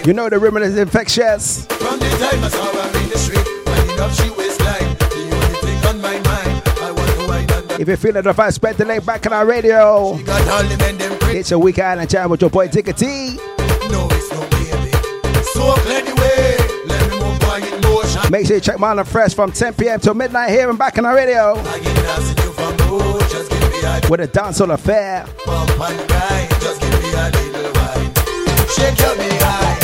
You know the rhythm is infectious. From the time I saw her in the street, up she. The only thing on my mind, I want to. If you feel the vibe, spread the link Bacchanal Radio. She got all the men them It's your week island chat with your boy Ticka T. No, it's no baby. So anyway, let me move by in motion. Make sure you check Marlon Fresh from 10 p.m. till midnight here and Bacchanal Radio. I get from road, just give me a with a dancehall affair. And grind, just give me a little wine. Shake your behind.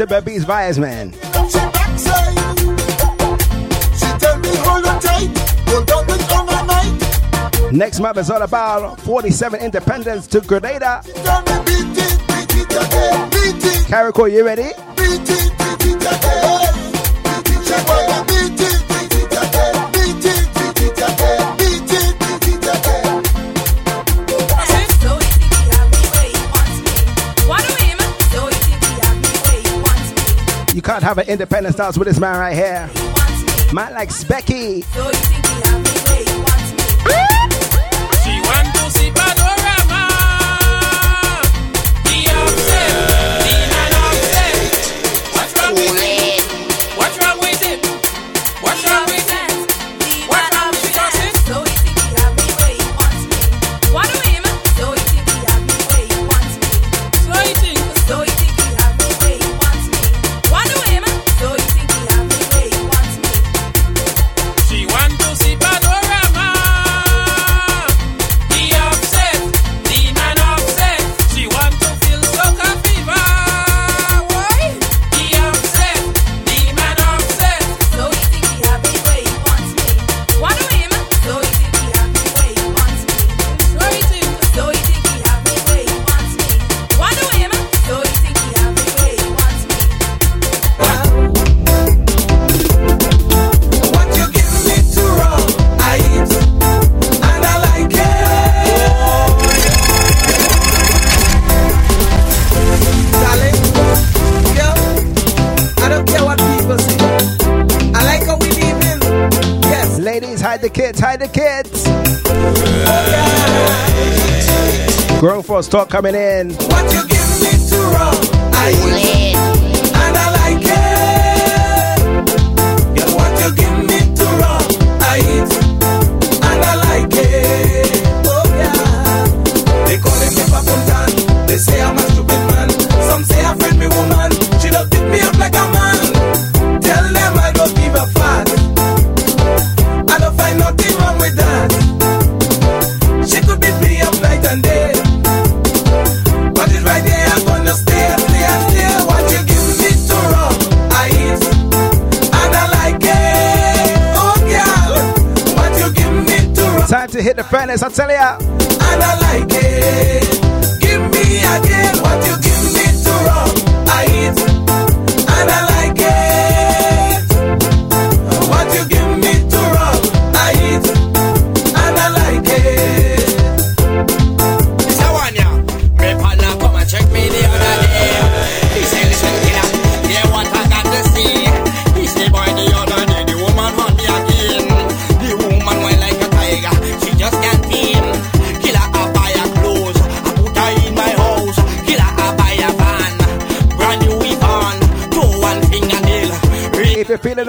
Sibba Beats vibes, man. Next map is all about 47 Independence to Grenada. Carriacou, you ready? have an independent dance with this man right here. Man like Specky. Groove for us, talk coming in. What you give me to wrong, I eat. And I like it. Yeah, what you give me to wrong, I eat. And I like it. Oh yeah. They call me Papa They say I'm a stupid man. Some say I friend me woman. She don't pick me up like a man. fairness, I tell ya. And I like it.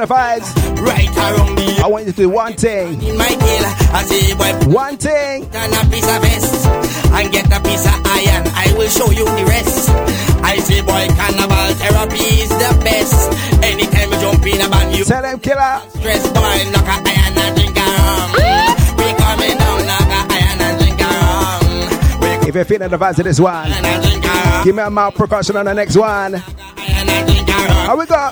vibes. Right around the I want you to do one thing. One thing. Turn a piece of vest and get a piece of iron. I will show you the rest. I say, boy, carnival therapy is the best. Anytime you jump in a band, you tell them killer. Stress boy, knock a iron and drink a rum. we coming down, knock a iron and drink a rum. If you're feeling the vibes of this one, give me a mouth percussion on the next one. How we go?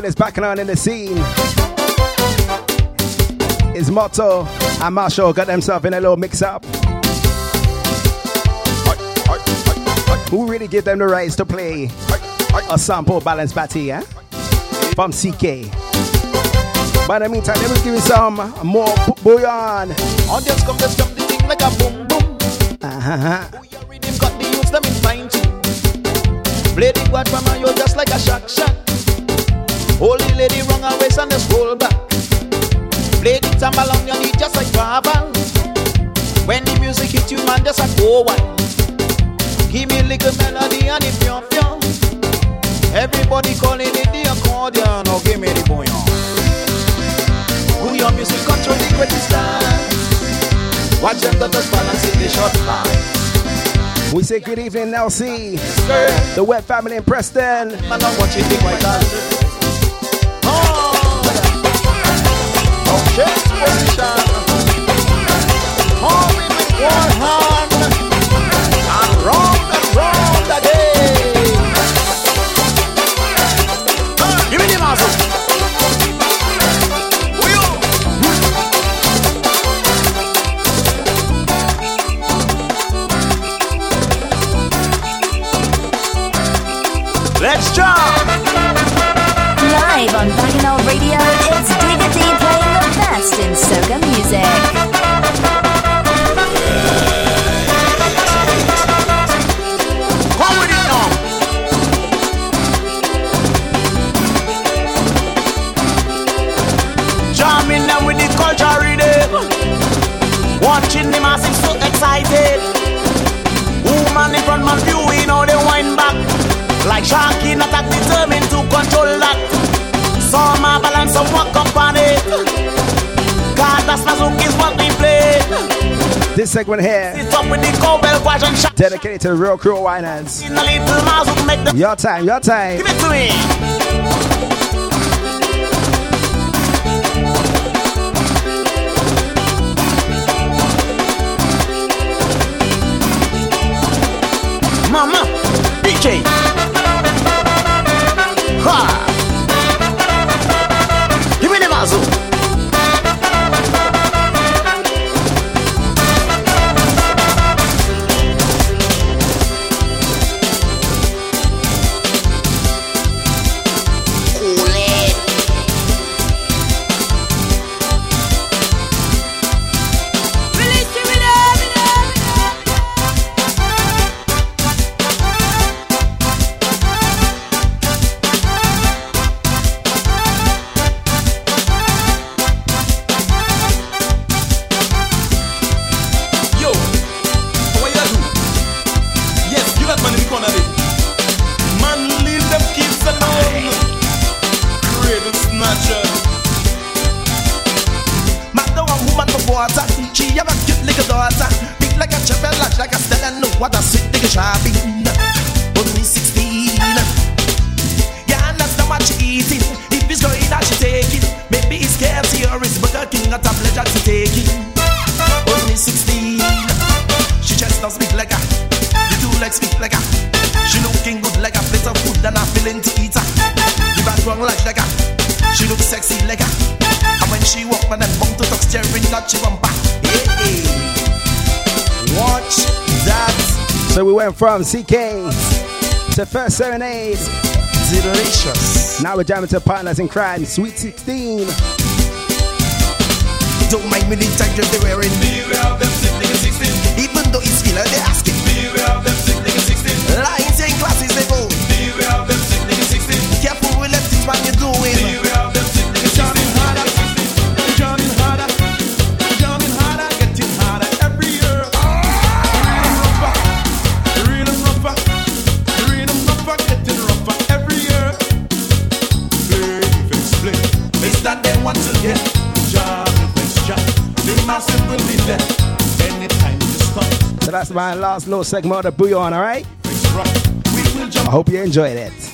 The ladies backing on in the scene. His motto and Marshall got themselves in a little mix up. Who really give them the rights to play a sample balance batty, eh? From CK. But in the meantime, let me give you some more bouyon. On just come, just come the thing like a boom boom. Uh-huh. Rhythm got the youths them in fine tune. Play the quad from you just like a shock shock. Hold the lady wrong her waist and just roll back. Play the tambal on your knee just like Baba. When the music hit you, man, just a go wild. Give me a little melody and it pure pure. Everybody calling it the accordion. Now give me the bouyon. Who your music control the greatest style. Watch them just balance in the short line. We say good evening, Nelsie. The Wet family in Preston. With one hand. And round and round again. Give me the. Let's jump! Live on Bacchanal Radio, it's best in soca music. Now. Jamming them with the culture rhythm. Watching the masses so excited. Woman in front man viewing how they wind back. Like sharky in attack determined to control that. Some are balance some walk up on it. This segment here, Sit up with the cowbell version shot. dedicated to the real crew winers. In a little Mazook make them Your time, your time. give it to me. Mama, DJ. from CK to First Serenade. Delicious. Now we're jamming to Partners in Crime, Sweet 16. Don't mind me, the tigers they're wearing. Beware of them, 16. Even though it's killer, they asking. My last little segment of the Bouyon, alright? I hope you enjoyed it.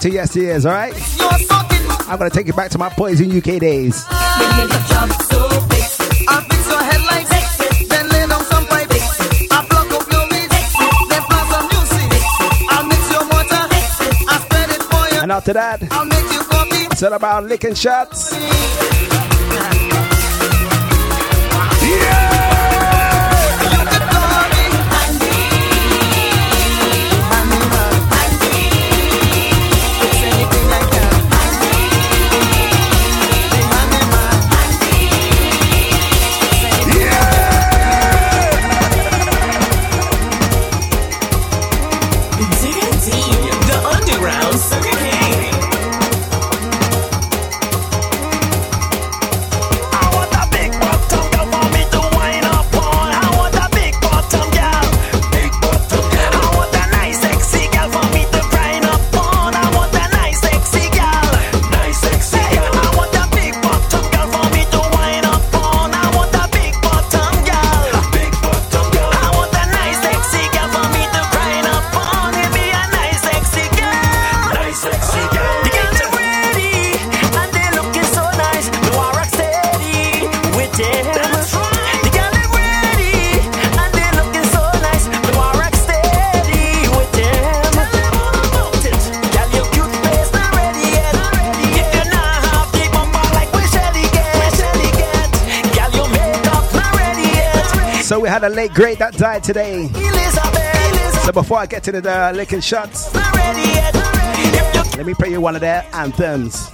back to yesteryears, all right? I'm gonna take you back to my poison UK days. And after that, it's all about licking shots. Yeah! had a late grade that died today. So before I get to the uh, licking shots, let me play you one of their anthems.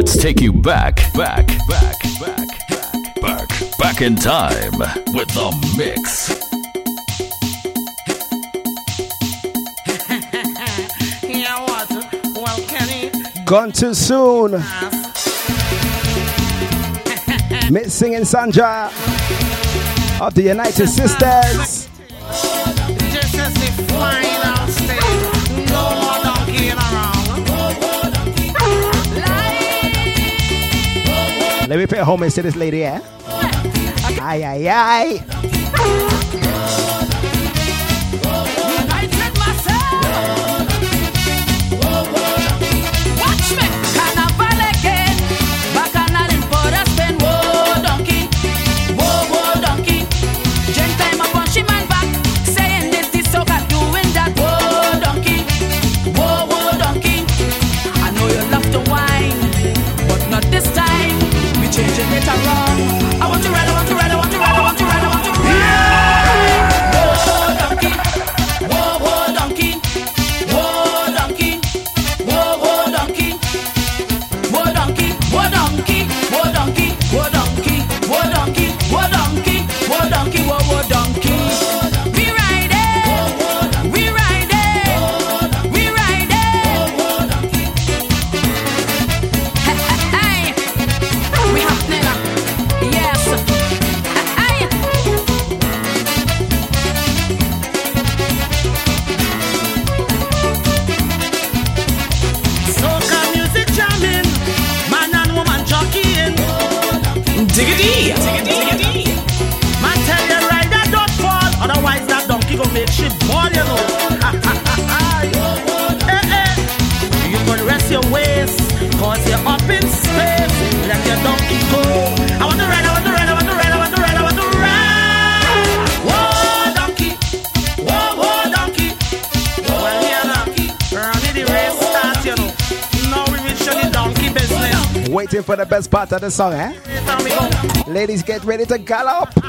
Let's take you back, back, back, back, back, back, back in time with the mix. Yeah, what? Well, Kenny, Gone too soon. Miss singing Sandra of the United Sisters. Let me pay homage home and this lady, eh? yeah? Aye, aye, aye. Part of the song, eh? Now we go. Ladies, get ready to gallop.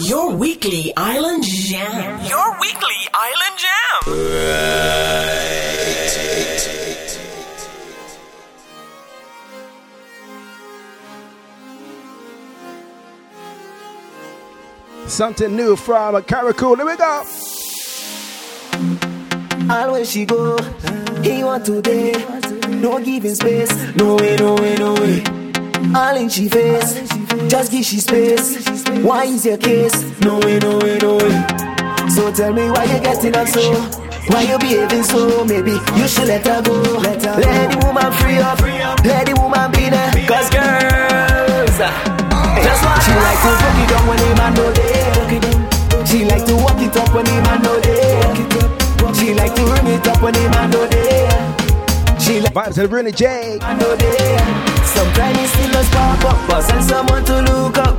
Your weekly island jam. Your weekly island jam. Something new from a Caracol. Here we go. Always she go, he want today. No giving space, no way, no way, no way. All in she face, just give she space. Why is your case? No way, no way, no way. So tell me why you getting up so? Why you behaving so? Maybe you should let her go. Let, her let the woman free up, let the woman be there. Cause girls, ah, that's why she like to fuck it up when the man no there. She like to walk it up when the man no there. She like to ring it up when the man no there. She like Vibes to Rooney J. man no there. Sometimes it still does pop up, but send someone to look up.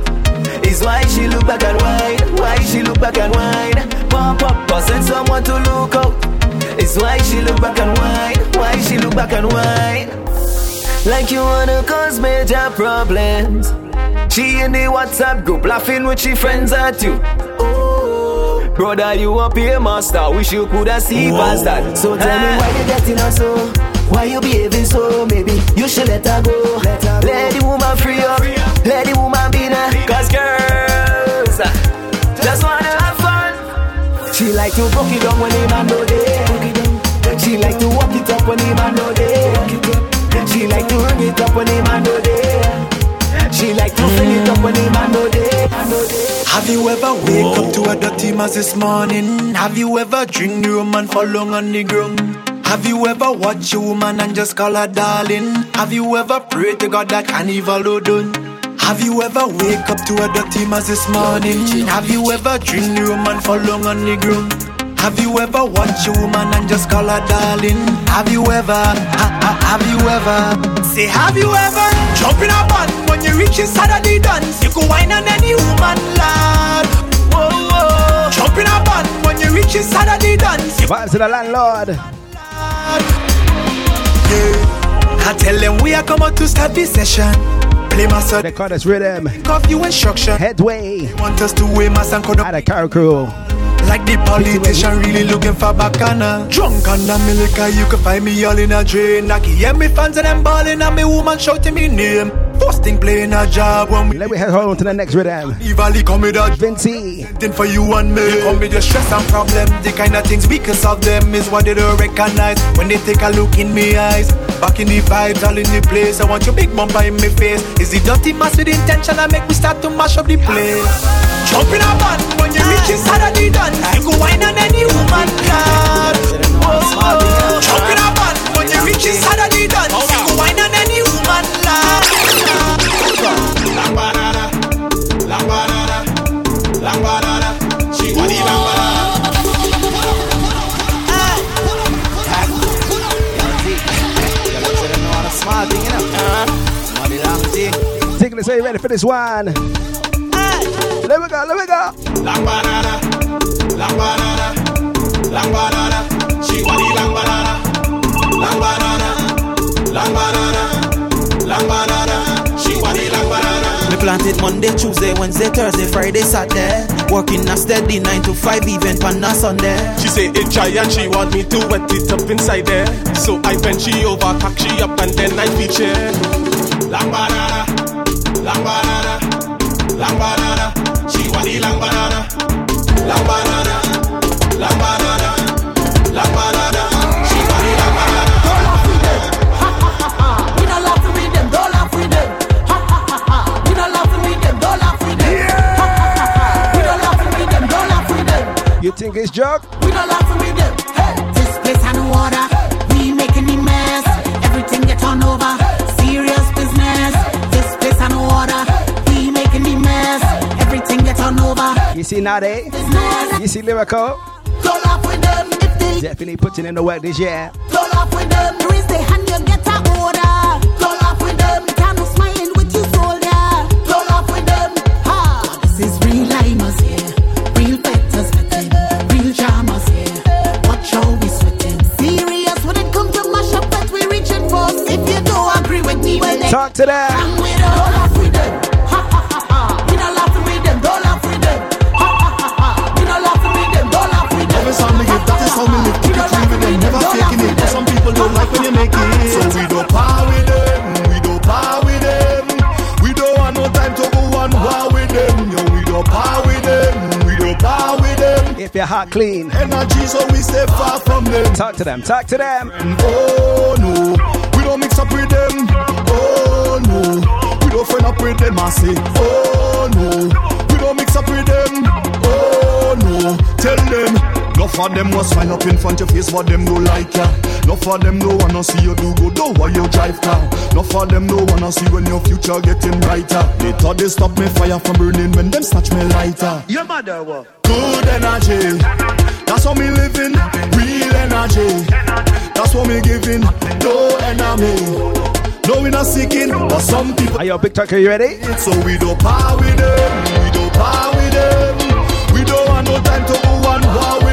Is why she look back and whine. Why she look back and whine. Pop up, but send someone to look up. Is why she look back and whine. Why she look back and whine. Like you wanna cause major problems. She in the WhatsApp group laughing with she friends at you. Oh, brother, you up here, master. Wish you coulda see past that. So tell me why you getting her so. Why you behaving so? Maybe you should let her go. Let, her let the woman free up. Let the woman be there. Cause girls just wanna have fun. She like to broke it down when the man no there. She like to walk it up when the man no there. She like to ring it up when the man no there. She like to fling it up when the man no there. Man no there. Have you ever wake up to a dirty mess this morning? Have you ever drink the rum and fall long on the ground? Have you ever watched a woman and just call her darling? Have you ever prayed to God that carnival do done? Have you ever wake up to a dirty mess this morning? Have you ever dreamed the woman for long on the ground? Have you ever watched a woman and just call her darling? Have you ever? Ha, ha, have you ever? Say, have you ever? Jump in a bun when you reach inside of the dance. You can whine on any woman, lad. Whoa, whoa. Jump in a bun when you reach inside of the dance. Vibes to the landlord. I tell them we are out to start this session. Play my son. They call us rhythm. Coffee instruction. Headway. Want us to weigh my son. At a car crew. Like the politician really looking for bacchanal. Drunk on the milk, you can find me all in a drain. I can hear me fans and them balling and me woman shouting me name. First thing playing a job when we Let me head on to the next rhythm. Valley come with a Vinci. Then for you and me, you come with your stress and problem. The kind of things we can solve them is what they don't recognize when they take a look in me eyes. Back in the vibes, all in the place. I want your big bumper in my face. Is the dirty mass with intention that make me start to mash up the place? Jump in a band when you reach inside of the dance. You go wine on any woman, God. Whoa. Jump in a band when you reach inside of the dance. You go wine on any woman, God. Lambarada, lambarada, lambarada. She want lambarada. Smart you ready for this one? Let me go, let me go. Lambarada, lambarada, lambarada. She want the lambarada, lambarada, lambarada, lambarada. She want the lambarada. Me planted Monday, Tuesday, Wednesday, Thursday, Friday, Saturday. Working a steady 9 to 5 event on a Sunday. She say it dry and she want me to wet it up inside there. So I bend she over, cock she up and then I feature. Lambarada, lambarada, lambarada. She want the lambarada, lambarada, lambarada, lambarada. She want the lambarada. We don't laugh with them, don't laugh with them. Ha ha ha ha. We don't laugh with them, don't laugh with them. Ha ha ha ha. We don't laugh with them, don't laugh with them. You think it's joke? We don't laugh with them. Hey, this place on the water. We making the mess. Everything get on over. You see Nade? You see Lyrikal? Them. Definitely putting in the work this year. Them. Comes to with If your heart clean. Energy, so we stay far from them. Talk to them, talk to them. Oh no, we don't mix up with them. Oh no, we don't friend up with them. I say, oh no, we don't mix up with them. Oh no, tell them. No for them was smile up in front of your face, but them no like ya. No for them no wanna see you do good, no while you drive car. No for them no wanna see when your future getting brighter. They thought they stop me fire from burning when them snatch me lighter. Your mother what? Good energy, that's what me living. Real energy, that's what me giving. No enemy, no we not seeking, but some people. Are you big talker? You ready? So we don't power with them, we don't power with them. No time to go on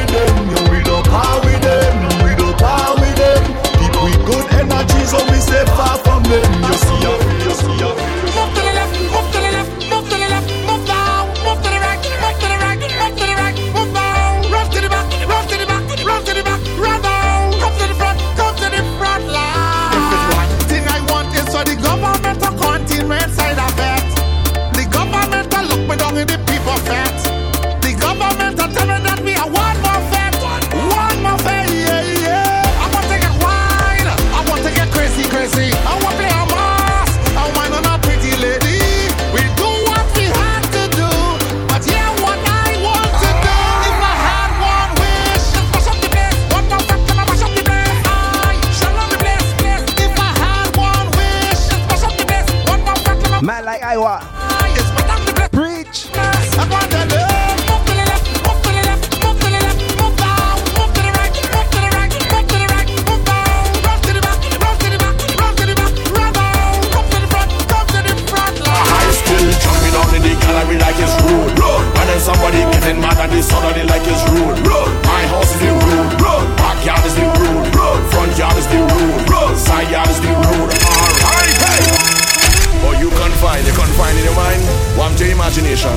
to your imagination.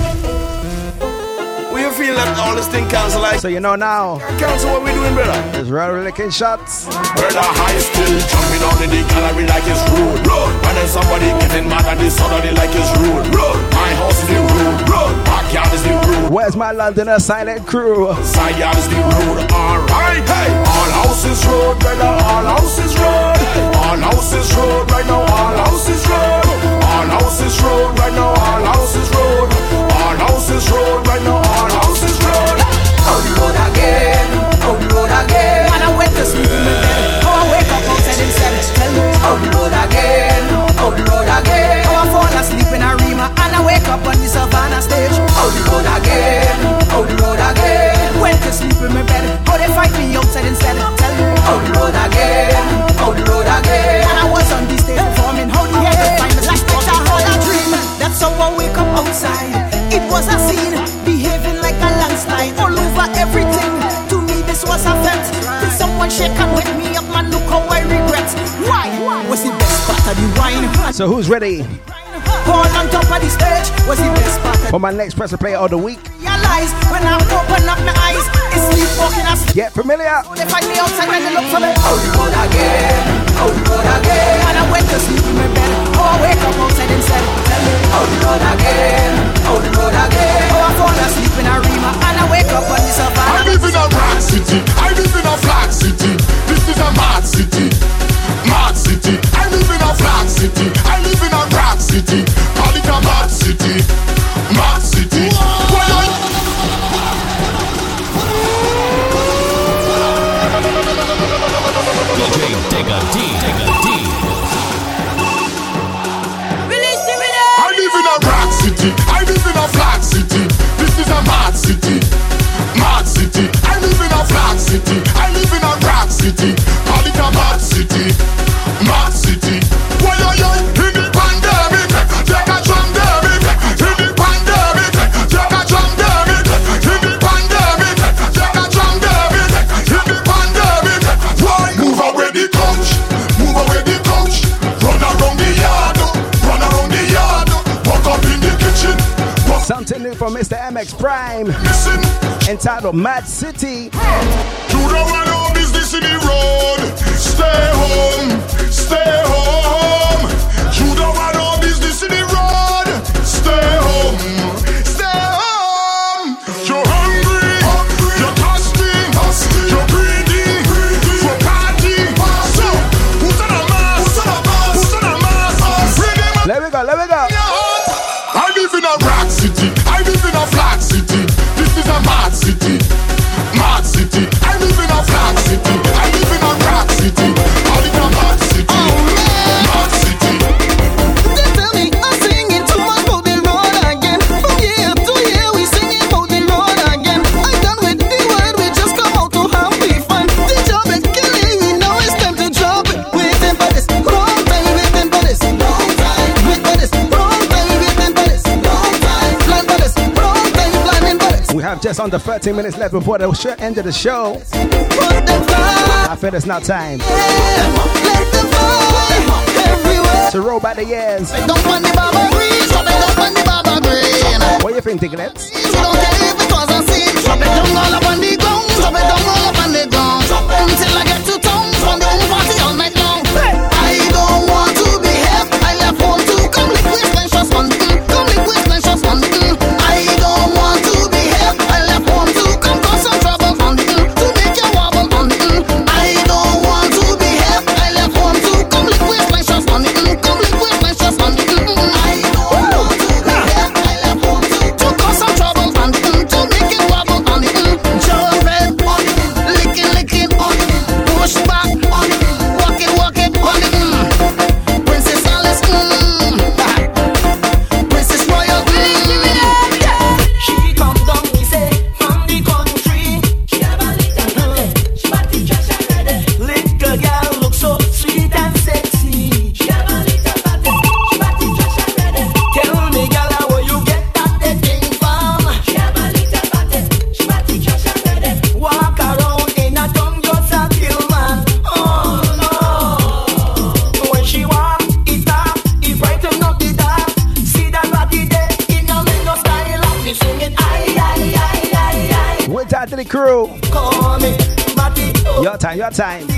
We you feel that all this thing cancel like So you know now. Cancel what we doing, brother. It's really licking shots. Brother high still jumping on in the gallery like it's rude. Road. And then somebody getting mad at this day like it's rude. Road. My house is the rude. Road. Backyard is the rude. Where's my Londoner silent crew? Side yard is the rude. Alright, hey. All houses road, brother. All houses road. All houses road right now. All houses road. All houses road right now. All houses road. All houses road right now. All houses road. Out the road again, out the road again. Man, I went to sleep in my bed. Oh, I wake up outside instead. Tell me, out the road again, out the road again. Oh, I fall asleep in Arima and I wake up on the Savannah stage. Out the road again, out the road again. Went to sleep in my bed. Oh, they fight me outside instead. Tell me, out the road again, outside. It was a scene, behaving like a landslide all over everything. To me, this was a fete. Did someone shake and wake me up, man? Look how I regret. Why? Was the best part of the wine? So who's ready on top of the stage was the best part. for my next pressure player of the week? Realize when I open up my eyes, it's sleepwalking as Get familiar. they find me outside and they look for me. Out the road again, out the road again. And I went to sleep in my bed. Oh, I wake up outside instead. Tell again, again. I fall asleep in a and I wake up I live in a rock city. I live in a flat city. This is a mad city. Mad city. I live in a flat city. I live in a city. Call it a mad city. Mad city. From Mr. MX Prime. Listen. Entitled Mad City. You don't want no business in the road. Stay home, stay home. You don't want no business in the road. Stay home, city. I just under 13 minutes left before the end of the show. I feel it's not time to roll back the years. What you think, Diglets? Time,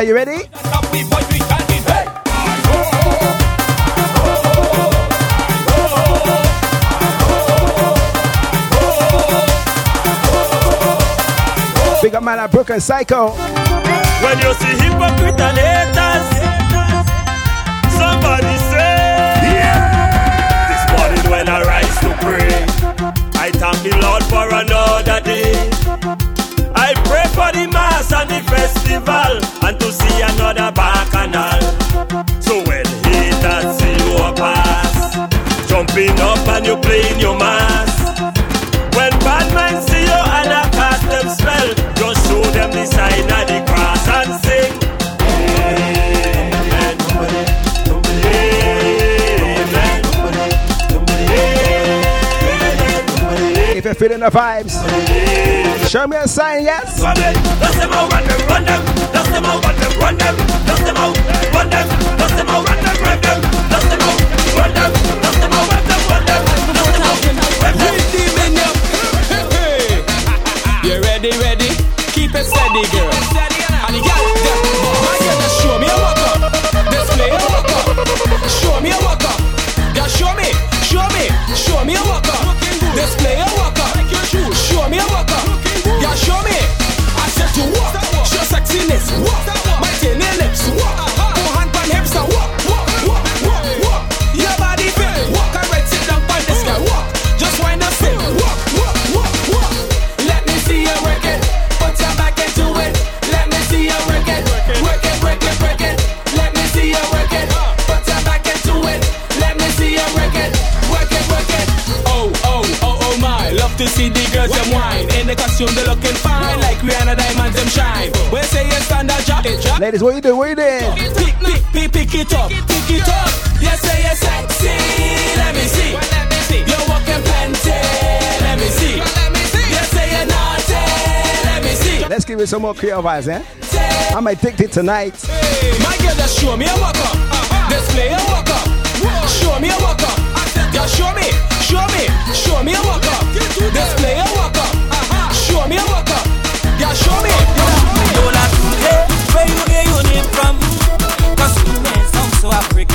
Are you lady? Are you ready? stop me, boy, we chanting, hey. Big up man at Brooklyn Psycho. When you see hypocrite and haters, somebody say, This morning when I rise to pray, I thank the Lord for another day. For the mass and the festival, and to see another bacchanal. So when haters see you pass, jumping up and you playing your mass. Feeling the vibes, show me a sign, yes? Dust them run them, run them. Run them, run them. Run them. Run them, run them. Run them. Run them, run them. Run them. You ready, ready? Keep it steady, girl. Show me a walk up. Display a walk up. Me a walk up. Uh. Yeah, show me. I said to walk. Show sexiness. Walk. My tail lips. Walk. Go hand on hips. Uh, walk, walk, to see the girls them wine. In the costume they looking fine. Like Rihanna diamonds them shine. When say you stand up, drop it, drop. Ladies, what you doing? What you doing? Pick, pick, pick, pick it up, pick it up. You say you're sexy, let me see. You're walking plenty, let me see. You say you're naughty, let me see. Let's give it some more Creole vibes, eh? I'm addicted tonight. My girl, just show me a walk up. Display a walk up. Show me a walk up. Just show me, show me, show me a walk up. Display a walk up. Show me a walk up. Yeah, show me. Lola today, where you get your name from? Cause you sound so African.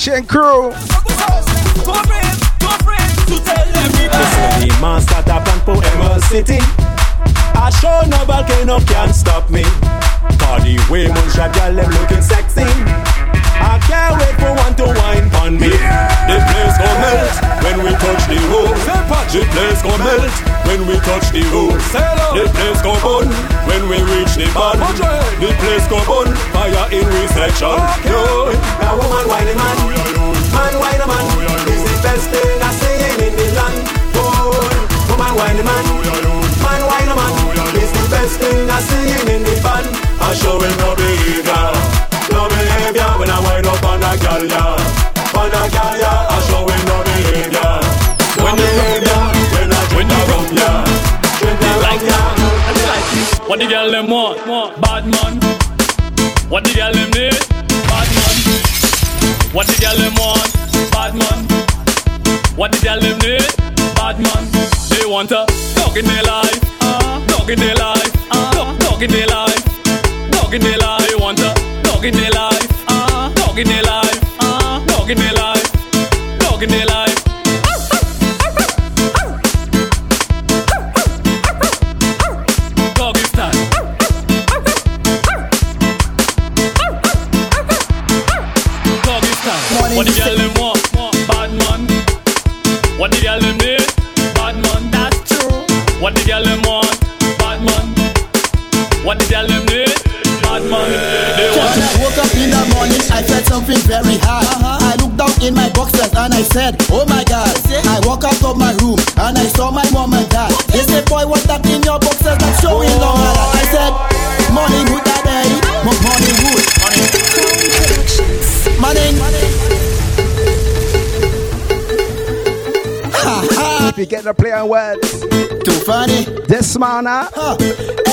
The crew? The man start a plan for Emerald City. I sure no volcano can stop me. The way moonshot girl them looking sexy. I can't wait for one to wine on me. The place go melt when we touch the road. The place go melt when we touch the road. The place go burn when we reach the band. The place go burn, fire in we section. Yo, now woman whining man, man whine a man. Is the best thing I seen in the land. Oh, woman whining man, man whine a man. Is the best thing I seen in the band. I showing no behavior, no behavior when I wind up on a gal ya, on a gal ya. I showing no behavior, no behavior when I when I rum ya, when I rum ya. What the girl them want? Bad man. What the girl them need? Bad man. What the girl them want? Bad man. What the girl them need? Bad man. They want a dog in their life. Dog in their life. Dog in their life. Dog in their life. They want a dog in their life. Ah, dog in their life. Ah, dog in their life. Something very hard. Uh-huh. I looked down in my boxers and I said, Oh my God. I walk out of my room and I saw my mom and dad. They said, Boy, what's that in your boxers that's showing long? Oh. I said, Morning wood that day, Mo- morning wood. Morning. If you get the play on words, too funny. This man, huh?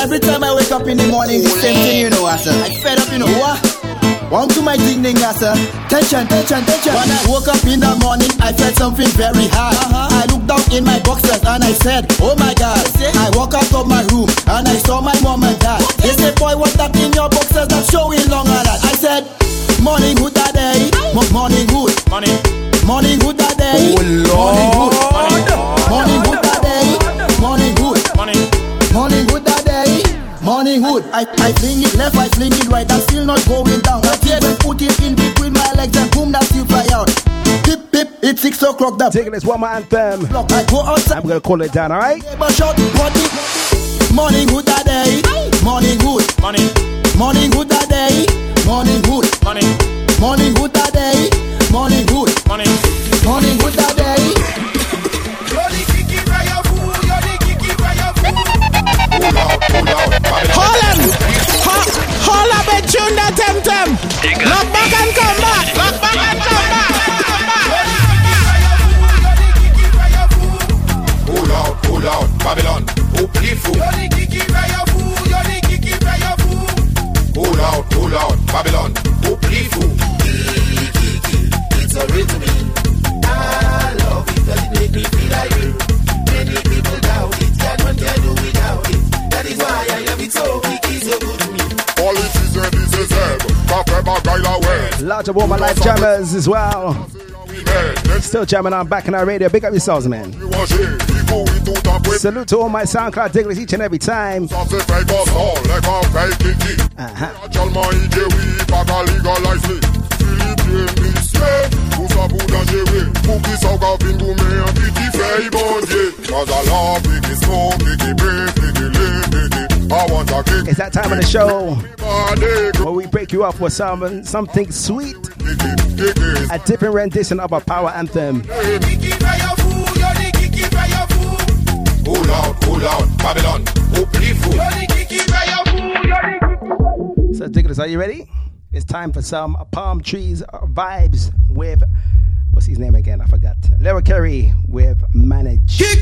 Every time I wake up in the morning, the same thing, you know, Asa. I fed up, you know what? One to my ding ding, Asa. Tension, tension, tension. When I woke up in the morning, I felt something very hard. I looked down in my boxers and I said, Oh my God. I walk out of my room and I saw my mom and dad. They said, Boy, what's that in your boxers that's showing long and that? I said, Morning hood that day. Mo- Morning hood. Morning. Morning hood that day. Oh Morning hood. Morning hood Morning hood. I, I fling it left, I fling it right. I'm still not going down. I even put it in between my legs and boom, that still fly out. Pip, pip, it's six o'clock. The Taking this one more anthem. I go outside. I'm gonna call it down, alright? But shot body. Morning hood that day. Morning hood. Morning. Morning hood that day. Morning hood. Morning. Morning hood that day. Morning hood. Morning. Morning hood that day. Holland! Hold up and tune that temtem! Look back and come back! Look back and come back! Pull out, pull out, Babylon, oublie fou. Pull out, pull out, Babylon, oublie fou. It's a rhythm. I love it 'cause it make me feel like it. Is why I love it so. Good of my life jammers as well. Still jamming on Bacchanal Radio. Big up yourselves, man. Salute to all my SoundCloud diggers each and every time. Ça se fait comme ça, les gars payent Kiki. Actuellement, il dit oui, pas qu'à légaliser. Philippe Missier, tout ça pour dangerer. Pour qui ça va venir gommer un petit fait, bon Dieu. Cause I love Kiki smoke, Kiki breathe, Kiki live, Kiki. I want a Kiki. It's that time of the show where we break you off with some something sweet, a different rendition of a power anthem. Pull out, pull out, Babylon. So, diggers, are you ready? It's time for some palm trees vibes with what's his name again? I forgot. Larry Curry with Manage. Yeah,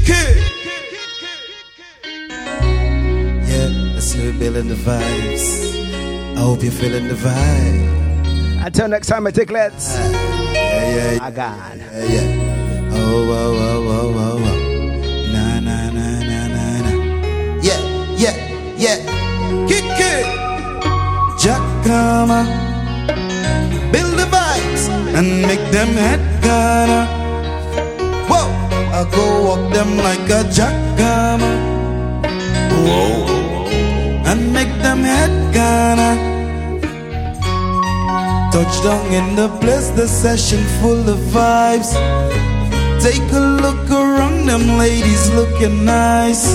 that's who building the vibes. I hope you're feeling the vibe. Until next time, Ticklets. Ah, yeah, yeah, I got. yeah, yeah. Oh, oh, oh, oh, oh, oh. oh. Na, na, na, na, na, na. Yeah, yeah, yeah. Kick it. Jackama. Build the vibes and make them head gonna. Whoa, I go walk them like a jackama. Whoa, and make them head gonna. Touchdown in the place, the session full of vibes. Take a look around, them ladies looking nice.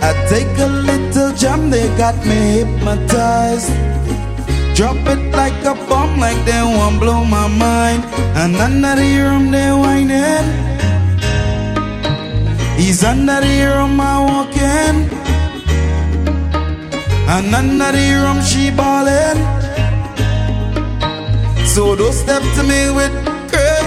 I take a little jam, they got me hypnotized. Drop it like a bomb, like they want blow my mind. And under the room they whining. He's under the room I walking. And under the room she ballin'. So don't step to me with crap.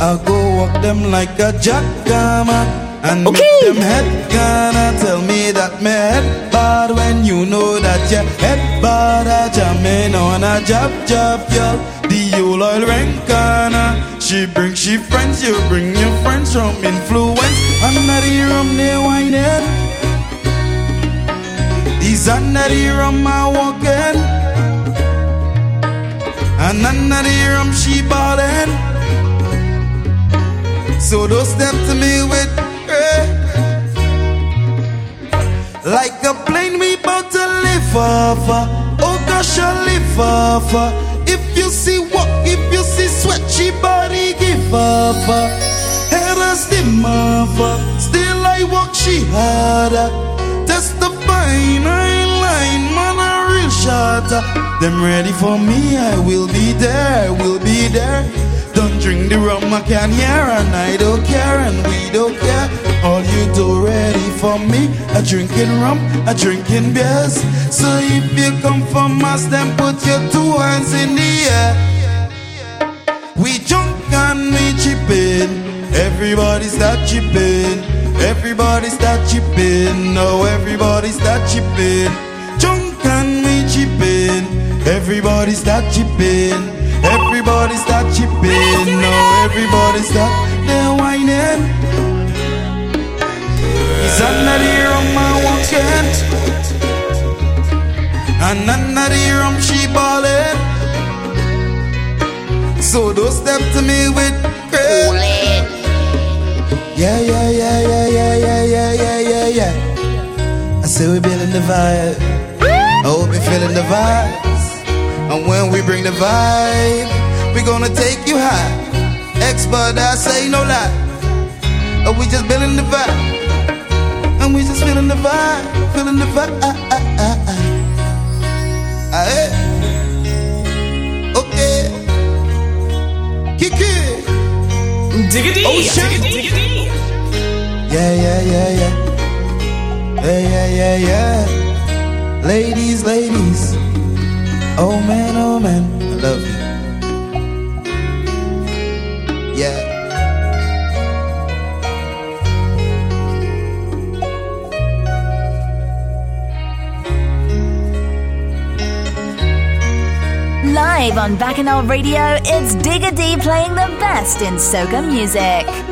I go walk them like a jackhammer and make them head gonna tell me that me head bad when you know that your head bad. I jamming on a job job, yo. The old oil rank corner. She bring she friends, you bring your friends from influence. Under the rum they whining. He's under the rum I walking. And under the rum she ballin'. So don't step to me with Like a plane we bout to live off. Oh gosh I live off. If you see what, if you see sweat She body give up. Head stim off uh. Still I walk she harder Testifying I ain't lying Man a real shot. Them ready for me I will be there will be there don't drink the rum, I can hear, and I don't care, and we don't care. All you do ready for me, a drinking rum, a drinking beers. So if you come from us, then put your two hands in the air. We junk and we chip in, everybody start chipping. Everybody start chipping, no, everybody start chipping. Junk and we chipping, everybody start chipping. Everybody start chipping, no, everybody start they're whining. He's the rum, I walking, and the rum she ballin'. So don't step to me with crazy. Yeah, yeah, yeah, yeah, yeah, yeah, yeah, yeah, yeah, yeah. I say we're feeling the vibe. I hope you're feeling the vibes. And when we bring the vibe, we gonna take you high. Expert, I say no lie. And we just feeling the vibe. And we just feeling the vibe, feeling the vibe. Ah, ah, ah, ah. Eh. Okay. Kiki. Diggity. Oh, shit. Diggity. Yeah, yeah, yeah, yeah. Yeah, yeah, yeah, yeah. Ladies, ladies. Oh man, oh man, I love you. Yeah. Live on Bacchanal Radio, it's Digga D playing the best in soca music.